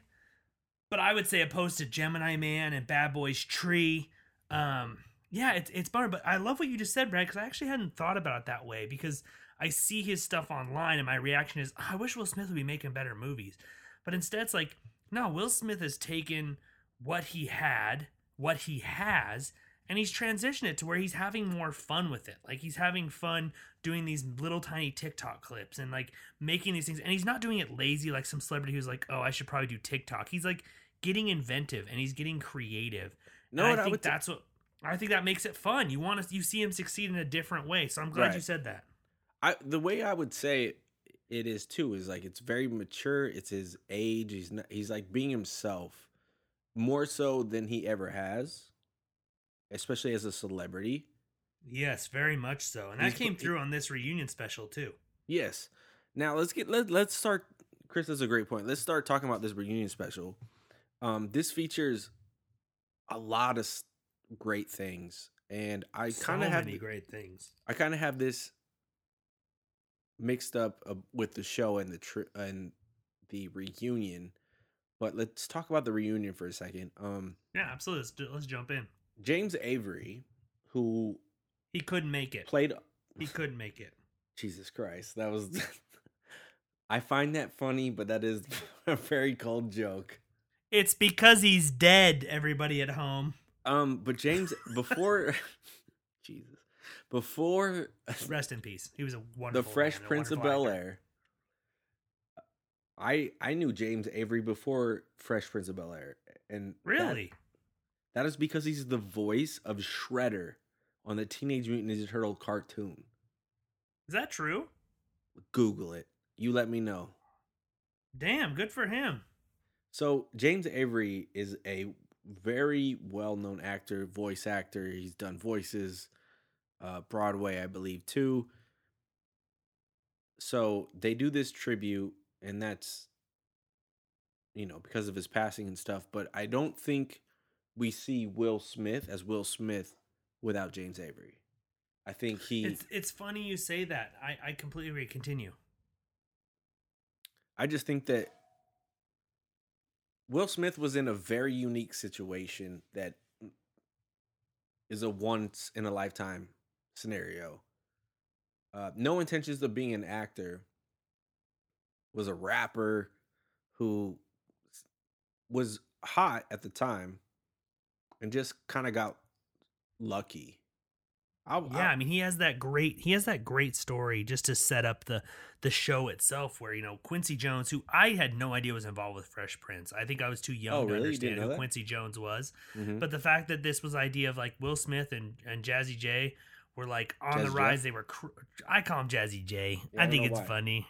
but I would say opposed to Gemini Man and Bad Boys Three, um, yeah, it's it's bummer. But I love what you just said, Brad, because I actually hadn't thought about it that way because I see his stuff online, and my reaction is, ah, I wish Will Smith would be making better movies, but instead it's like, no, Will Smith has taken what he had, what he has. And he's transitioned it to where he's having more fun with it. Like he's having fun doing these little tiny TikTok clips and like making these things. And he's not doing it lazy like some celebrity who's like, oh, I should probably do TikTok. He's like getting inventive and he's getting creative. No, and I I think would t- that's what I think that makes it fun. You want to you see him succeed in a different way. So I'm glad you said that. I the way I would say it, is too is like it's very mature. It's his age. He's not, he's like being himself more so than he ever has, especially as a celebrity. Yes, very much so. And He's that came through on this reunion special too. Yes. Now let's get let let's start. Chris, that's a great point. Let's start talking about this reunion special. Um, this features a lot of great things, and I so kind of have many great things. I kind of have this mixed up uh, with the show and the tri- and the reunion. But let's talk about the reunion for a second. Um, Yeah, absolutely. Let's, let's jump in. James Avery, who He couldn't make it. played He couldn't make it. Jesus Christ, that was. I find that funny, but that is a very cold joke. It's because he's dead, everybody at home. Um, but James before, Jesus, before Rest in peace. He was a wonderful. the Fresh man, Prince of Bel. Air, I I knew James Avery before Fresh Prince of Bel Air, and that- Really? that is because he's the voice of Shredder on the Teenage Mutant Ninja Turtle cartoon. Is that true? Google it. You let me know. Damn, good for him. So James Avery is a very well known actor, voice actor. He's done voices, uh, Broadway, I believe, too. So they do this tribute, and that's, you know, because of his passing and stuff. But I don't think we see Will Smith as Will Smith without James Avery. I think he. It's it's funny you say that. I I completely agree. Continue. I just think that Will Smith was in a very unique situation that is a once in a lifetime scenario. Uh, no intentions of being an actor. Was a rapper who was hot at the time and just kind of got lucky. I'll, yeah, I'll, i mean he has that great he has that great story just to set up the the show itself where you know Quincy Jones who I had no idea was involved with Fresh Prince. I think I was too young oh, to really? understand who that? Quincy Jones was. Mhm. But the fact that this was idea of like Will Smith and and Jazzy J were like on the rise. They were cr- I call him Jazzy J. Yeah, I I think it's why. funny.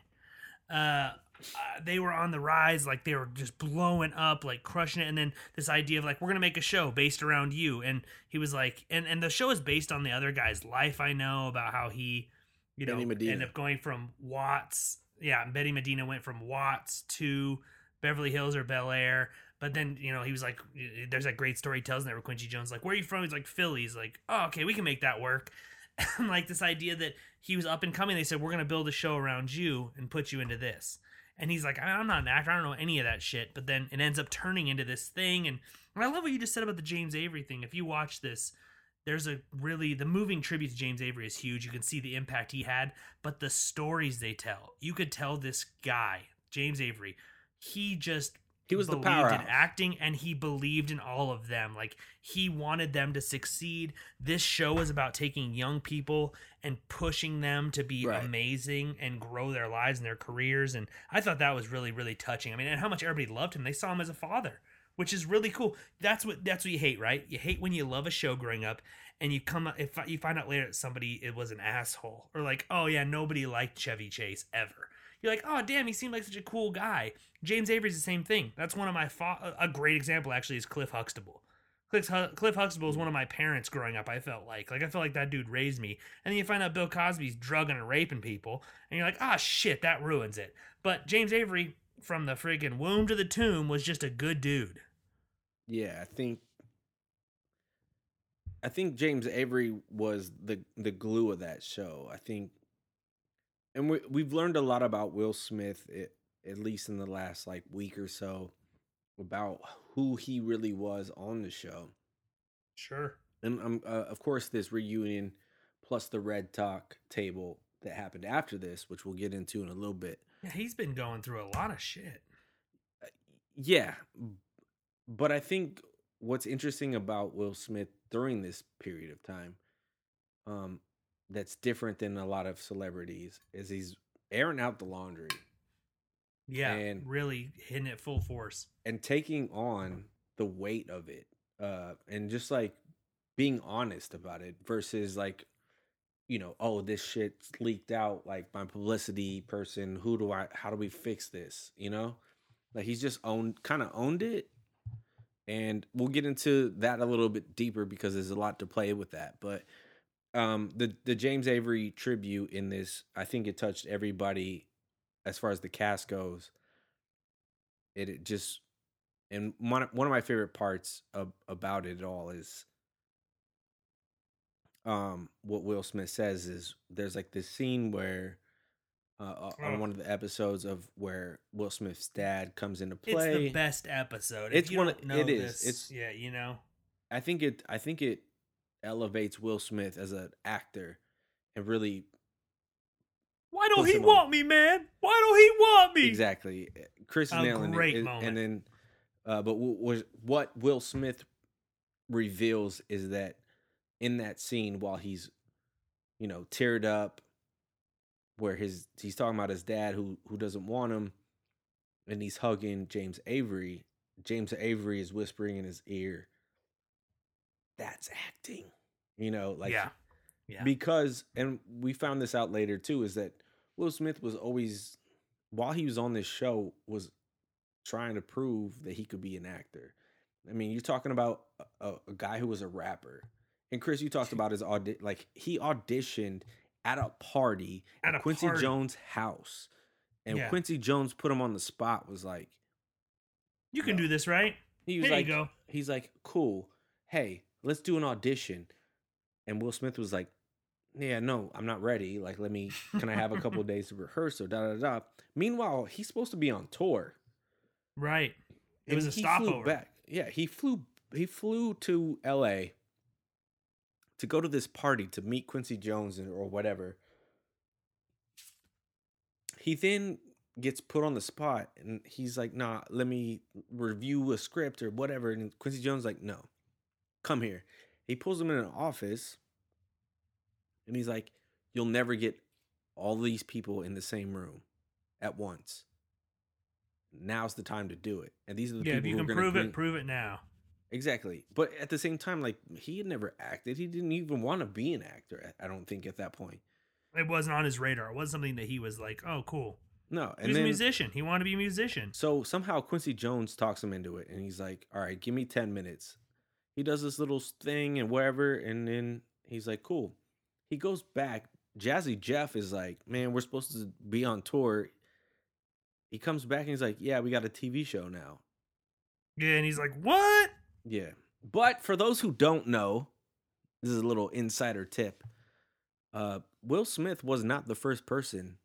Uh uh, they were on the rise, like they were just blowing up, like crushing it. And then this idea of like we're gonna make a show based around you, and he was like, and and the show is based on the other guy's life. I know about how he, you know, ended up going from Watts. Yeah, Benny Medina went from Watts to Beverly Hills or Bel Air. But then, you know, he was like, there's that great story he tells in there where Quincy Jones, like, where are you from? He's like, Philly. He's like, oh, okay, we can make that work. And like this idea that he was up and coming. They said, we're going to build a show around you and put you into this. And he's like, I'm not an actor. I don't know any of that shit. But then it ends up turning into this thing. And, and I love what you just said about the James Avery thing. If you watch this, there's a really the moving tribute to James Avery is huge. You can see the impact he had, but the stories they tell, you could tell this guy, James Avery, he just He was the power in acting and he believed in all of them. Like he wanted them to succeed. This show was about taking young people and pushing them to be Right. amazing and grow their lives and their careers. And I thought that was really, really touching. I mean, and how much everybody loved him. They saw him as a father, which is really cool. That's what that's what you hate, right? You hate when you love a show growing up and you come if you find out later that somebody it was an asshole or like, oh yeah, nobody liked Chevy Chase ever. You're like, oh damn, he seemed like such a cool guy. James Avery's the same thing. That's one of my fa- a great example actually is Cliff Huxtable. Cliff, Cliff Huxtable was one of my parents growing up. I felt like like I felt like that dude raised me. And then you find out Bill Cosby's drugging and raping people, and you're like, ah shit, that ruins it. But James Avery from the friggin' womb to the tomb was just a good dude. Yeah, I think I think James Avery was the the glue of that show. I think and we we've learned a lot about Will Smith at, at least in the last like week or so about who he really was on the show. Sure. And um, uh, of course this reunion plus the Red Talk table that happened after this, which we'll get into in a little bit. Yeah, he's been going through a lot of shit. Yeah. But I think what's interesting about Will Smith during this period of time, um, that's different than a lot of celebrities, is he's airing out the laundry Yeah, And- really hitting it full force. and taking on the weight of it, uh, and just like being honest about it versus like, you know, oh, this shit's leaked out. Like my publicity person, who do I? How do we fix this? You know, like he's just owned, kind of owned it, and we'll get into that a little bit deeper because there's a lot to play with that. But um, the the James Avery tribute in this, I think it touched everybody as far as the cast goes. It, it just and one one of my favorite parts of, about it all is um what Will Smith says is there's like this scene where uh, uh, Oh. on one of the episodes of where Will Smith's dad comes into play. It's the best episode. It's if you one of- know it is. This, It's- yeah, you know. I think it I think it elevates Will Smith as an actor and really Why don't he him on- want me, man? Why don't he want me? Exactly. Chris is A nailing great it. And- moment. And then, uh, but w- was what Will Smith reveals is that in that scene, while he's, you know, teared up, where his he's talking about his dad who who doesn't want him, and he's hugging James Avery. James Avery is whispering in his ear. That's acting, you know, like yeah, yeah. because and we found this out later too is that Will Smith was always while he was on this show was trying to prove that he could be an actor I mean, you're talking about a, a guy who was a rapper, and Chris, you talked about his audi- like he auditioned at a party At at, a Quincy party. Jones' house, and Yeah. Quincy Jones put him on the spot. Was like, You can No. do this, right? he was like, you go. he's like, cool. Hey, let's do an audition. And Will Smith was like, yeah, no, I'm not ready. Like, let me, can I have a couple of days to rehearse or da da da. Meanwhile, he's supposed to be on tour. Right. It And was a he flew stopover. Back. Yeah, he flew. He flew to L.A. to go to this party to meet Quincy Jones or whatever. He then gets put on the spot, and he's like, "Nah, let me review a script or whatever." And Quincy Jones like, "No, come here." He pulls him in an office, and he's like, "You'll never get all these people in the same room at once." Now's the time to do it, and these are the Yeah, if people you who can are going to prove bring, it, prove it now. Exactly. But at the same time, like he had never acted. He didn't even want to be an actor. I don't think at that point. It wasn't on his radar. It wasn't something that he was like, oh, cool. No. He was then a musician. He wanted to be a musician. so somehow Quincy Jones talks him into it, and he's like, "All right, give me ten minutes." He does this little thing and wherever, and then he's like, "Cool." He goes back. Jazzy Jeff is like, "Man, we're supposed to be on tour." He comes back and he's like, "Yeah, we got a TV show now." Yeah, and he's like, what? Yeah. But for those who don't know, this is a little insider tip. Uh, Will Smith was not the first person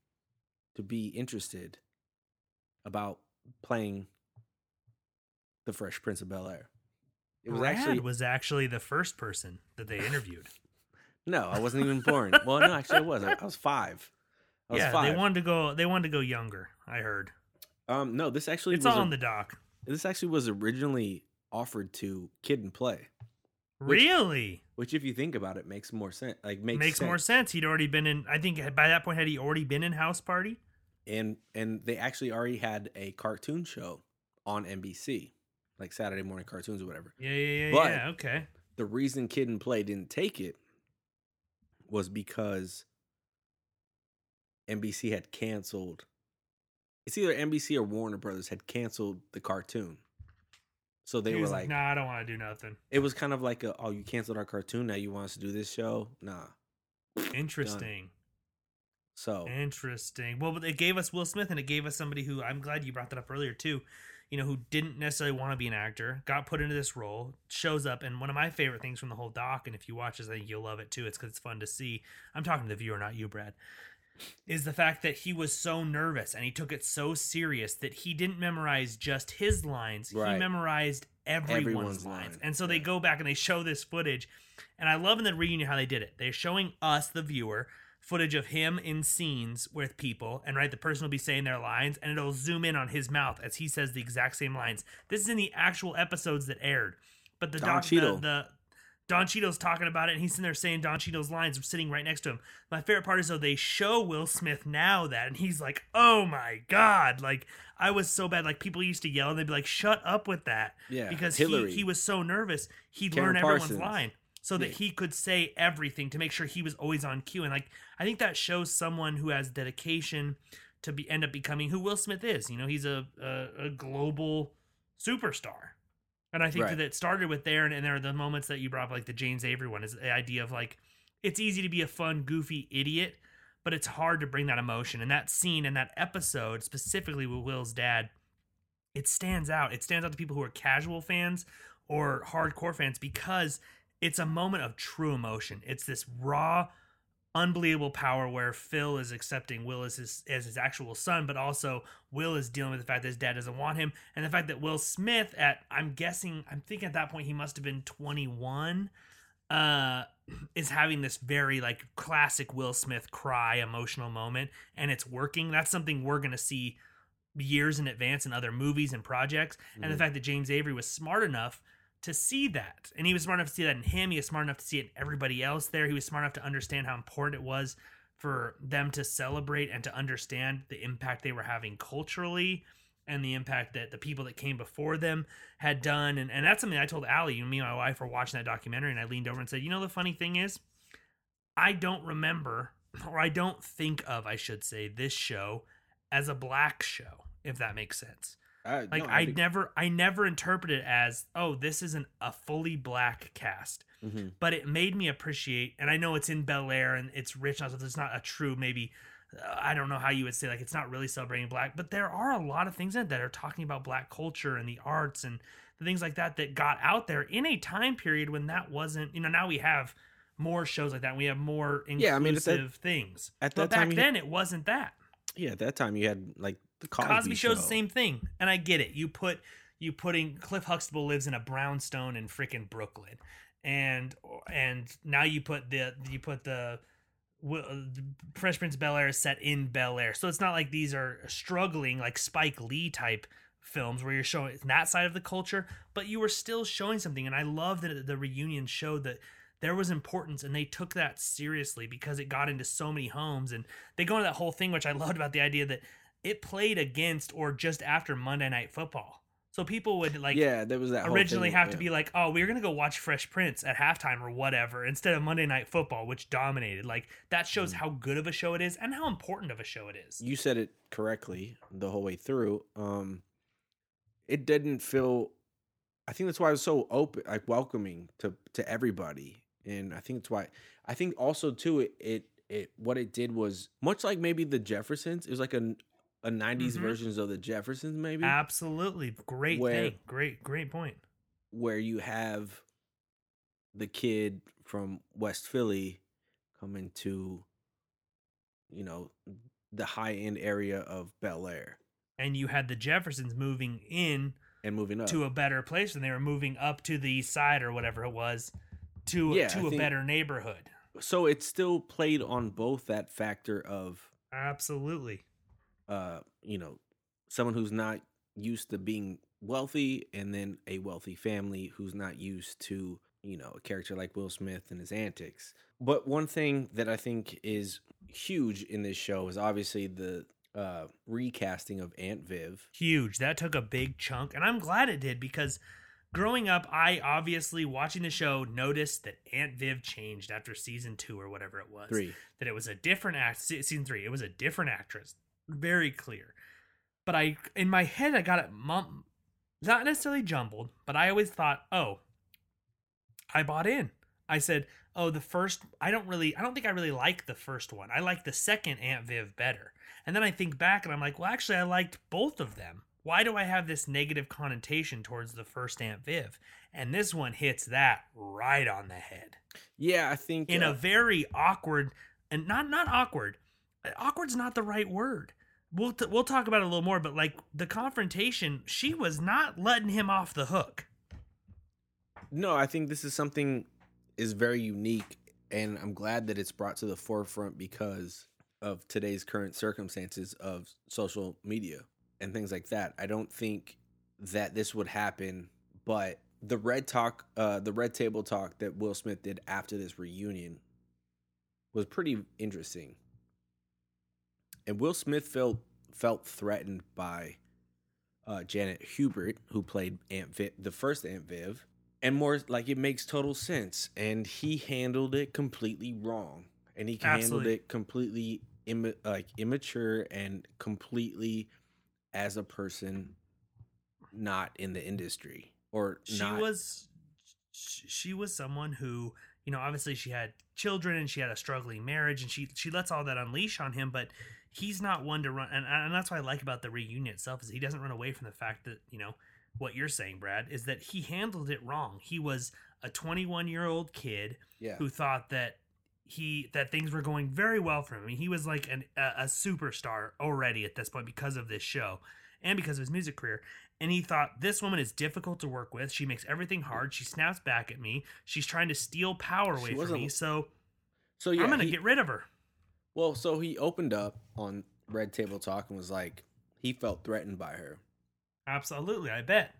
to be interested about playing the Fresh Prince of Bel Air. It was Brad actually was actually the first person that they interviewed. no, I wasn't even born. well, no, actually, I was. I, I was five. I was yeah, five. they wanted to go. They wanted to go younger. I heard. um, no, this actually It's was all on the doc. this actually was originally offered to Kid and Play, Which- Really which, if you think about it, makes more sense. Like makes makes more sense. He'd already been in. I think by that point had he already been in House Party? and and they actually already had a cartoon show on NBC, like Saturday morning cartoons or whatever. Yeah, yeah, yeah, But- yeah. Okay. The reason Kid and Play didn't take it was because NBC had canceled. It's either NBC or Warner Brothers had canceled the cartoon. So they he were like, "Nah, I don't want to do nothing." it was kind of like, a, oh, you canceled our cartoon. Now you want us to do this show? Nah. Interesting. So Interesting. Well, but it gave us Will Smith, and it gave us somebody who I'm glad you brought that up earlier too. You know, who didn't necessarily want to be an actor, got put into this role, shows up, and one of my favorite things from the whole doc, and if you watch this, I think you'll love it too. It's because it's fun to see. I'm talking to the viewer, not you, Brad. Is the fact that he was so nervous and he took it so serious that he didn't memorize just his lines. He memorized everyone's, Everyone's lines. lines, And so they go back and they show this footage. And I love in the reunion how they did it. They're showing us, the viewer, footage of him in scenes with people, and right, the person will be saying their lines, and it'll zoom in on his mouth as he says the exact same lines. This is in the actual episodes that aired, but the Don doc, Cheadle. the Don Cheadle's talking about it, and he's sitting there saying Don Cheadle's lines, are sitting right next to him. My favorite part is though they show Will Smith now that, and he's like, "Oh my god!" Like I was so bad. Like people used to yell, and they'd be like, "Shut up with that," Yeah, because Hilary. he he was so nervous. He Karyn learn everyone's Parsons. line so that Yeah. he could say everything to make sure he was always on cue. And like I think that shows someone who has dedication to be end up becoming who Will Smith is. You know, he's a a, a global superstar. And I think Right. that it started with there, and, and there are the moments that you brought up, like the James Avery one, is the idea of like it's easy to be a fun, goofy idiot, but it's hard to bring that emotion. And that scene and that episode, specifically with Will's dad, it stands out. It stands out to people who are casual fans or hardcore fans because it's a moment of true emotion. It's this raw, unbelievable power where Phil is accepting Will as his as his actual son, but also Will is dealing with the fact that his dad doesn't want him, and the fact that Will Smith at I'm guessing I'm thinking at that point he must have been 21 uh is having this very like classic Will Smith cry emotional moment and it's working. That's something we're going to see years in advance in other movies and projects. And the Mhm. fact that James Avery was smart enough to see that. And he was smart enough to see that in him. He was smart enough to see it in everybody else there. He was smart enough to understand how important it was for them to celebrate and to understand the impact they were having culturally and the impact that the people that came before them had done. And, and that's something I told Allie, you, me and my wife were watching that documentary, and I leaned over and said, You know, the funny thing is, I don't remember, or I don't think of, I should say, this show as a black show, if that makes sense. I, Like no, I think- never I never interpret it as, oh, this isn't a fully black cast. Mhm. But it made me appreciate and I know it's in Bel Air and it's rich and stuff, it's not a true maybe uh, I don't know how you would say like it's not really celebrating black, but there are a lot of things in it that are talking about black culture and the arts and the things like that that got out there in a time period when that wasn't, you know, now we have more shows like that. We have more inclusive Yeah, I mean, at that- things. at but that time back you- then it wasn't that. Yeah, at that time you had like the Cosby, Cosby, show. Show's the same thing, and I get it. You put you putting Cliff Huxtable lives in a brownstone in freaking Brooklyn, and and now you put the you put the, uh, the Fresh Prince of Bel Air is set in Bel Air, so it's not like these are struggling like Spike Lee type films where you're showing that side of the culture, but you were still showing something, and I love that the reunion showed that there was importance and they took that seriously because it got into so many homes and they go into that whole thing which i loved about the idea that it played against or just after monday night football so people would like yeah, there was that originally have yeah. to be like oh we're gonna go watch fresh prince at halftime or whatever instead of monday night football which dominated like that shows Mm. how good of a show it is and how important of a show it is you said it correctly the whole way through. Um, it didn't feel. I think that's why it was so open, like welcoming to to everybody, and I think that's why. I think also too it it, it what it did was much like maybe the Jeffersons. It was like a a 90s Mhm. versions of the Jeffersons, maybe absolutely great Where- thing great great point where you have the kid from West Philly coming to, you know, the high end area of Bel Air and you had the jeffersons moving in and moving up. to a better place and they were moving up to the east side or whatever it was to Yeah, to I a think- better neighborhood. so it still played on both that factor of, Absolutely. Uh, you know, someone who's not used to being wealthy and then a wealthy family who's not used to, you know, a character like Will Smith and his antics. But one thing that I think is huge in this show is obviously the uh, recasting of Aunt Viv. Huge. That took a big chunk and I'm glad it did because growing up I obviously watching the show noticed that Aunt Viv changed after season 2 or whatever it was. Three. That it was a different act se- season 3. It was a different actress. Very clear. But I in my head I got it mum not necessarily jumbled, but I always thought, "Oh, I bought in. I said, "Oh, the first I don't really I don't think I really like the first one. I like the second Aunt Viv better." And then I think back and I'm like, "Well, actually I liked both of them. Why do I have this negative connotation towards the first Aunt Viv?" And this one hits that right on the head. Yeah, I think In uh, a very awkward and not not awkward. Awkward's not the right word. We'll t- we'll talk about it a little more, but like the confrontation, she was not letting him off the hook. No, I think this is something is very unique, and I'm glad that it's brought to the forefront because of today's current circumstances of social media and things like that. I don't think that this would happen, but the red talk, uh, the red table talk that Will Smith did after this reunion was pretty interesting. And Will Smith felt felt threatened by uh, Janet Hubert, who played Aunt Viv, the first Aunt Viv, and more like it makes total sense. And he handled it completely wrong, and he handled it completely Im- like immature and completely as a person not in the industry or she not. was she was someone who you know obviously she had children and she had a struggling marriage and she she lets all that unleash on him but he's not one to run and, and that's what i like about the reunion itself is he doesn't run away from the fact that you know what you're saying brad is that he handled it wrong he was a 21 year old kid yeah. who thought that he that things were going very well for him. I mean, he was like an, a, a superstar already at this point because of this show and because of his music career. And he thought this woman is difficult to work with. She makes everything hard. She snaps back at me. She's trying to steal power away from me. So So yeah, I'm gonna he- get rid of her. Well, so he opened up on Red Table Talk and was like, he felt threatened by her. Absolutely, I bet.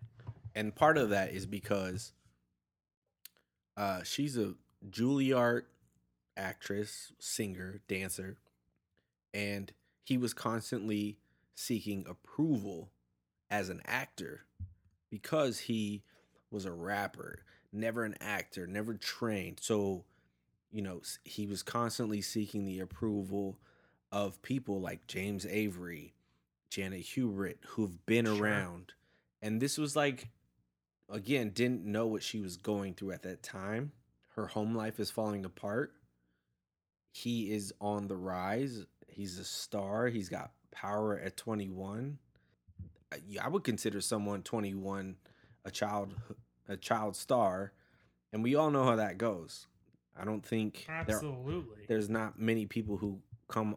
And part of that is because uh, she's a Juilliard actress, singer, dancer, and he was constantly seeking approval as an actor because he was a rapper, never an actor, never trained. So, you know, he was constantly seeking the approval of people like James Avery, Janet Hubert who've been Sure. around. And this was like again, didn't know what she was going through at that time. Her home life is falling apart. He is on the rise. He's a star. He's got power at 21. Uh, I- I would consider someone 21 a child a child star, and we all know how that goes. I don't think there there's not many people who come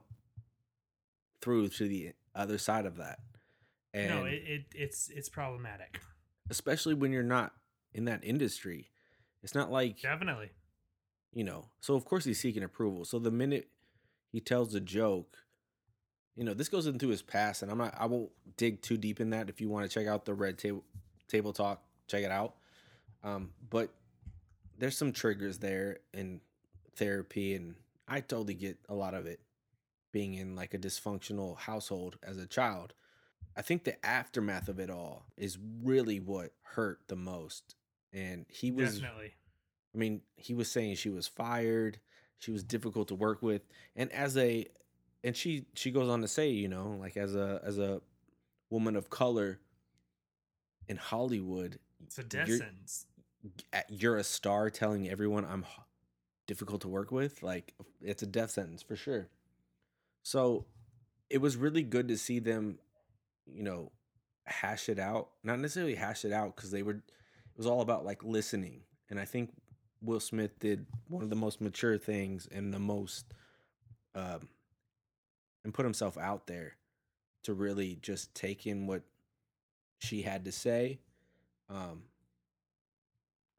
through to the other side of that. And no, it, it it's it's problematic. especially when you're not in that industry. It's not like, Definitely. you know, so of course he's seeking approval. So the minute he tells a joke, you know, this goes into his past and I'm not I won't dig too deep in that. If you want to check out the red table table talk, check it out. Um, but there's some triggers there in therapy and I totally get a lot of it being in like a dysfunctional household as a child. I think the aftermath of it all is really what hurt the most. And he was Definitely. I mean, he was saying she was fired, she was difficult to work with, and as a and she she goes on to say, you know, like as a as a woman of color in Hollywood, It's a death sentence. You're a star telling everyone I'm difficult to work with, like it's a death sentence for sure. So it was really good to see them, you know, hash it out. Not necessarily hash it out because they were, it was all about like listening. And I think Will Smith did one of the most mature things and the most, um, and put himself out there to really just take in what she had to say. Um,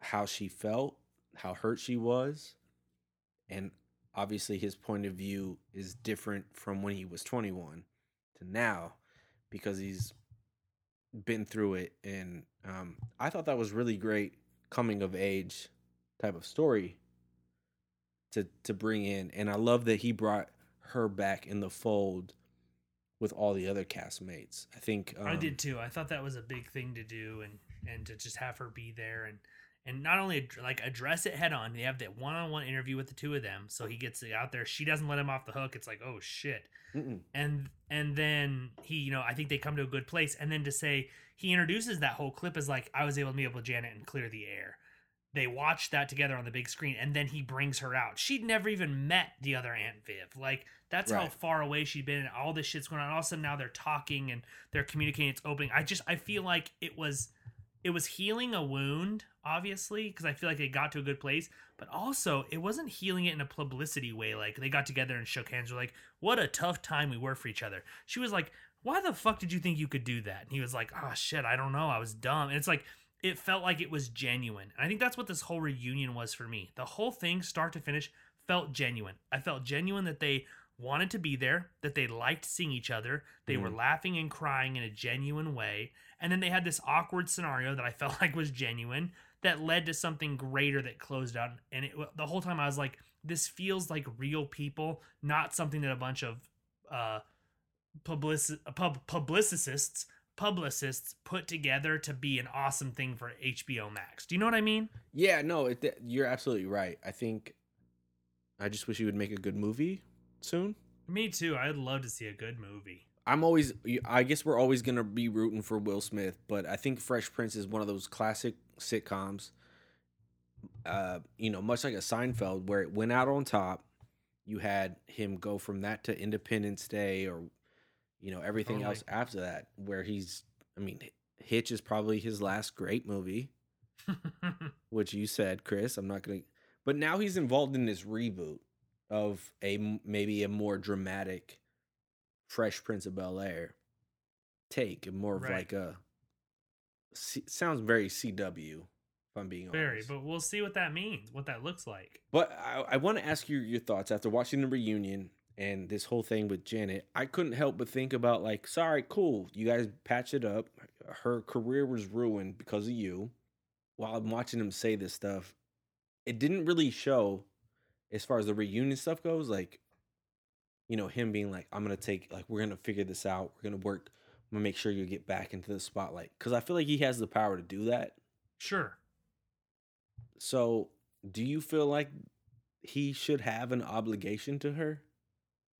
how she felt, how hurt she was, and obviously his point of view is different from when he was 21 to now because he's been through it and um, I thought that was really great coming of age type of story to to bring in and I love that he brought her back in the fold with all the other castmates. I think um, I did too. I thought that was a big thing to do, and and to just have her be there, and and not only like address it head on. They have that one on one interview with the two of them, so he gets it out there. She doesn't let him off the hook. It's like, oh shit. Mm-mm. and and then he you know i think they come to a good place and then to say he introduces that whole clip is like i was able to meet up with janet and clear the air they watched that together on the big screen and then he brings her out she'd never even met the other aunt viv like that's how far away she'd been and all this shit's going on all of a sudden now they're talking and they're communicating it's opening i just i feel like it was it was healing a wound obviously because i feel like they got to a good place but also it wasn't healing it in a publicity way like they got together and shook hands were like what a tough time we were for each other. She was like why the fuck did you think you could do that? And he was like oh shit i don't know i was dumb. And it's like it felt like it was genuine. And i think that's what this whole reunion was for me. The whole thing start to finish felt genuine. I felt genuine that they wanted to be there that they liked seeing each other they were Mhm. laughing and crying in a genuine way and then they had this awkward scenario that I felt like was genuine that led to something greater that closed out. And it, the whole time I was like, this feels like real people, not something that a bunch of uh, public, pub, publicists publicists put together to be an awesome thing for HBO Max. Do you know what I mean? Yeah, no, it, you're absolutely right. I think I just wish you would make a good movie soon. Me too. I'd love to see a good movie. I'm always, I guess we're always gonna be rooting for Will Smith, but I think Fresh Prince is one of those classic sitcoms. Uh, you know, much like a Seinfeld, where it went out on top. You had him go from that to Independence Day, or you know everything Totally. else after that. Where he's, I mean, Hitch is probably his last great movie. which you said, Chris. I'm not gonna, but now he's involved in this reboot of a maybe a more dramatic Fresh Prince of Bel Air take, and more of Right. like a C- sounds very CW. If I'm being Very, honest, but we'll see what that means, what that looks like. but I, I want to ask you your thoughts after watching the reunion and this whole thing with Janet. I couldn't help but think about like, sorry, cool, you guys patched it up. Her career was ruined because of you. While I'm watching him say this stuff, it didn't really show, as far as the reunion stuff goes, like, you know, him being like, I'm gonna take, like, we're gonna figure this out. We're gonna work. I'm gonna make sure you get back into the spotlight because I feel like he has the power to do that. Sure. So, do you feel like he should have an obligation to her?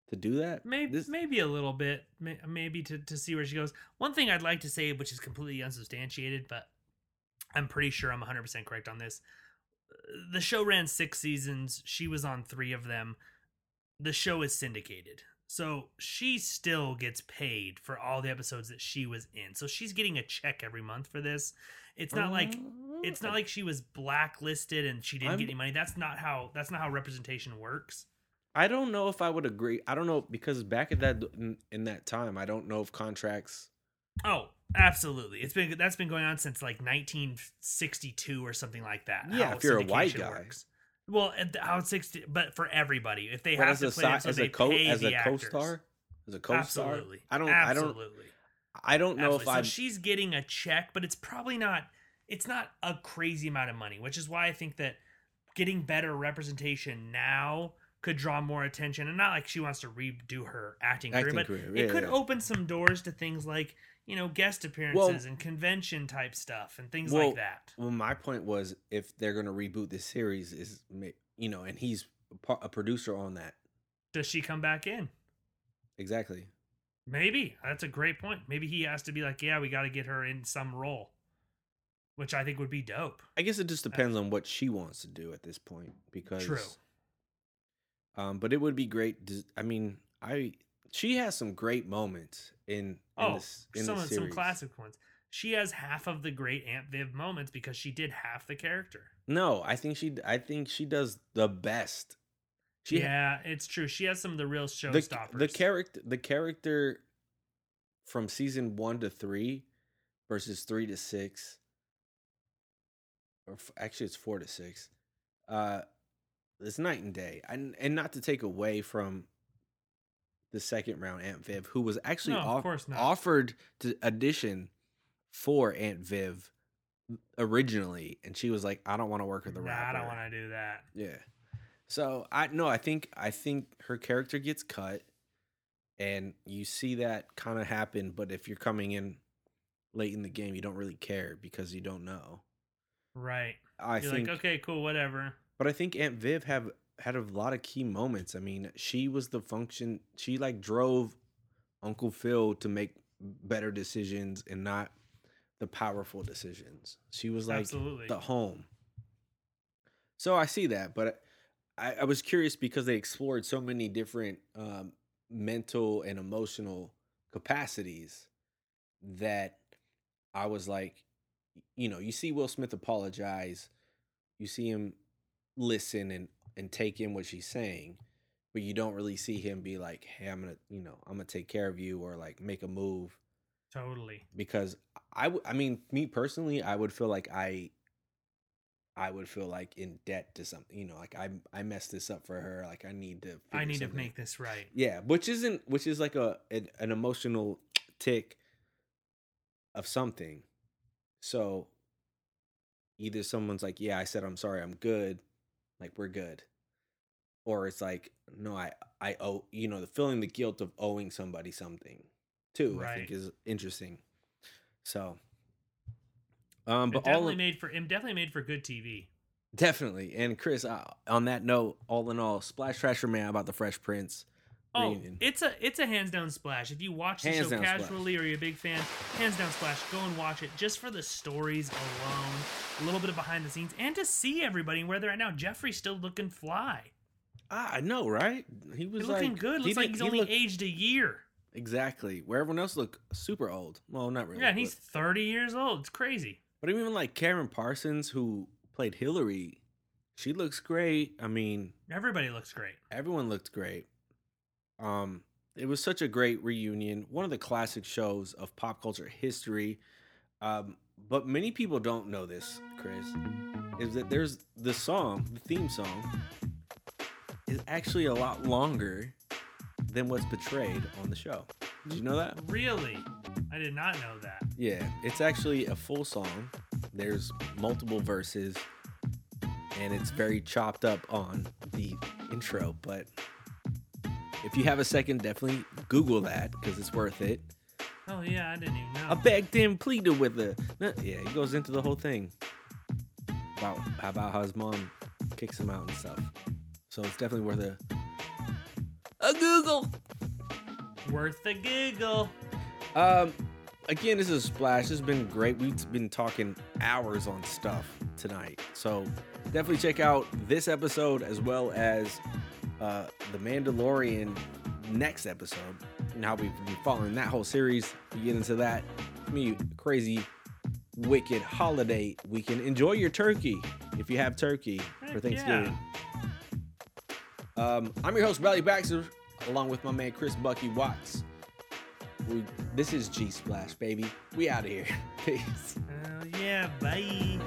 to do that. Maybe This- maybe a little bit, maybe to to see where she goes. One thing I'd like to say, which is completely unsubstantiated, but I'm pretty sure I'm 100 percent correct on this. The show ran six seasons. She was on three of them. The show is syndicated, so she still gets paid for all the episodes that she was in. So she's getting a check every month for this. It's not like it's not oh. like she was blacklisted and she didn't I'm- get any money. That's not how that's not how representation works. I don't know if I would agree. I don't know because back at that in, in that time, I don't know if contracts. Oh, absolutely. It's been that's been going on since like 1962 or something like that. Yeah, if you're a white guy. Well, at the- how 60, but for everybody, if they But have as to a play si- so as they a co pay as the a actors. co-star, as a co-star. Absolutely. I don't. Absolutely. I don't. I don't know if Absolutely. I. So she's getting a check, but it's probably not. It's not a crazy amount of money, which is why I think that getting better representation now could draw more attention. And not like she wants to redo her acting, career, but career, it could yeah. open some doors to things like you know guest appearances and convention type stuff and things Well, like that. Well, my point was if they're gonna reboot this series, is you know, and he's a a producer on that. Does she come back in? Exactly. Maybe that's a great point. Maybe he has to be like, yeah, we got to get her in some role, which I think would be dope. I guess it just depends on what she wants to do at this point because True. Um, but it would be great. to- I mean, I she has some great moments in, in Oh, this in some the some classic ones. She has half of the great Aunt Viv moments because she did half the character. No, I think she I think she does the best. She yeah, it's true. She has some of the real the showstoppers. the character the character from season one to three versus three to six, or f- actually it's four to six. Uh, it's night and day, and and not to take away from the second round Aunt Viv, who was actually No, of off- not. offered to audition for Aunt Viv originally, and she was like, "I don't want to work with the Nah, rapper." I don't want to do that. Yeah. So I no, I think I think her character gets cut, and you see that kind of happen. But if you're coming in late in the game, you don't really care because you don't know. Right. I You're think, like, okay, cool, whatever. but I think Aunt Viv have had a lot of key moments. I mean, she was the function. She like drove Uncle Phil to make better decisions and not the powerful decisions. She was like Absolutely. the home. So I see that, but I, I was curious because they explored so many different um, mental and emotional capacities that I was like, you know, you see Will Smith apologize, you see him listen and and take in what she's saying, but you don't really see him be like, hey, I'm gonna, you know, I'm gonna take care of you or like make a move Totally. because I, w- I mean, me personally, I would feel like I, I would feel like in debt to something, you know, like I, I messed this up for her. Like I need to, I need to make this right. yeah, which isn't, which is like a, an, an emotional tick of something. So either someone's like, yeah, I said, I'm sorry, I'm good. Like we're good. Or it's like, no, I, I owe, you know, the feeling the guilt of owing somebody something too, I think is interesting. So, um, but all definitely in- made for it definitely made for good TV. definitely. And Chris, uh, on that note, all in all, Splash Trasher Man about the Fresh Prince. Oh, reunion. it's a it's a hands down splash. If you watch the Hands show down splash. casually or you're a big fan, hands down splash. Go and watch it just for the stories alone, a little bit of behind the scenes, and to see everybody where they're at now. Jeffrey's still looking fly. Ah, I know, right? He was looking like, good. he Looks like he's he only looked- aged a year. exactly where everyone else look super old. Well, not really. Yeah, and he's 30 years old. It's crazy. but even like Karyn Parsons, who played Hilary, she looks great. I mean, Everybody looks great. everyone looked great. Um, it was such a great reunion. One of the classic shows of pop culture history. Um, but many people don't know this, Chris, is that there's the song, the theme song, is actually a lot longer than what's portrayed on the show. Did you know that? Really? I did not know that. Yeah, it's actually a full song. There's multiple verses, and it's very chopped up on the intro. But if you have a second, definitely Google that because it's worth it. Oh yeah, I didn't even know. I begged him, pleaded with the. Yeah, he goes into the whole thing about about how his mom kicks him out and stuff. So it's definitely worth a a Google. Worth the giggle. Um, again, this is Splash. This has been great. We've been talking hours on stuff tonight. So definitely check out this episode as well as uh, The Mandalorian next episode and how we've been following that whole series. We get into that. Me crazy, wicked holiday weekend. Enjoy your turkey if you have turkey for Heck Thanksgiving. Um, I'm your host, Valley Baxter, along with my man Chris Bucky Watts. We, this is G Splash, baby. We out of here. Peace. Oh, yeah, bye.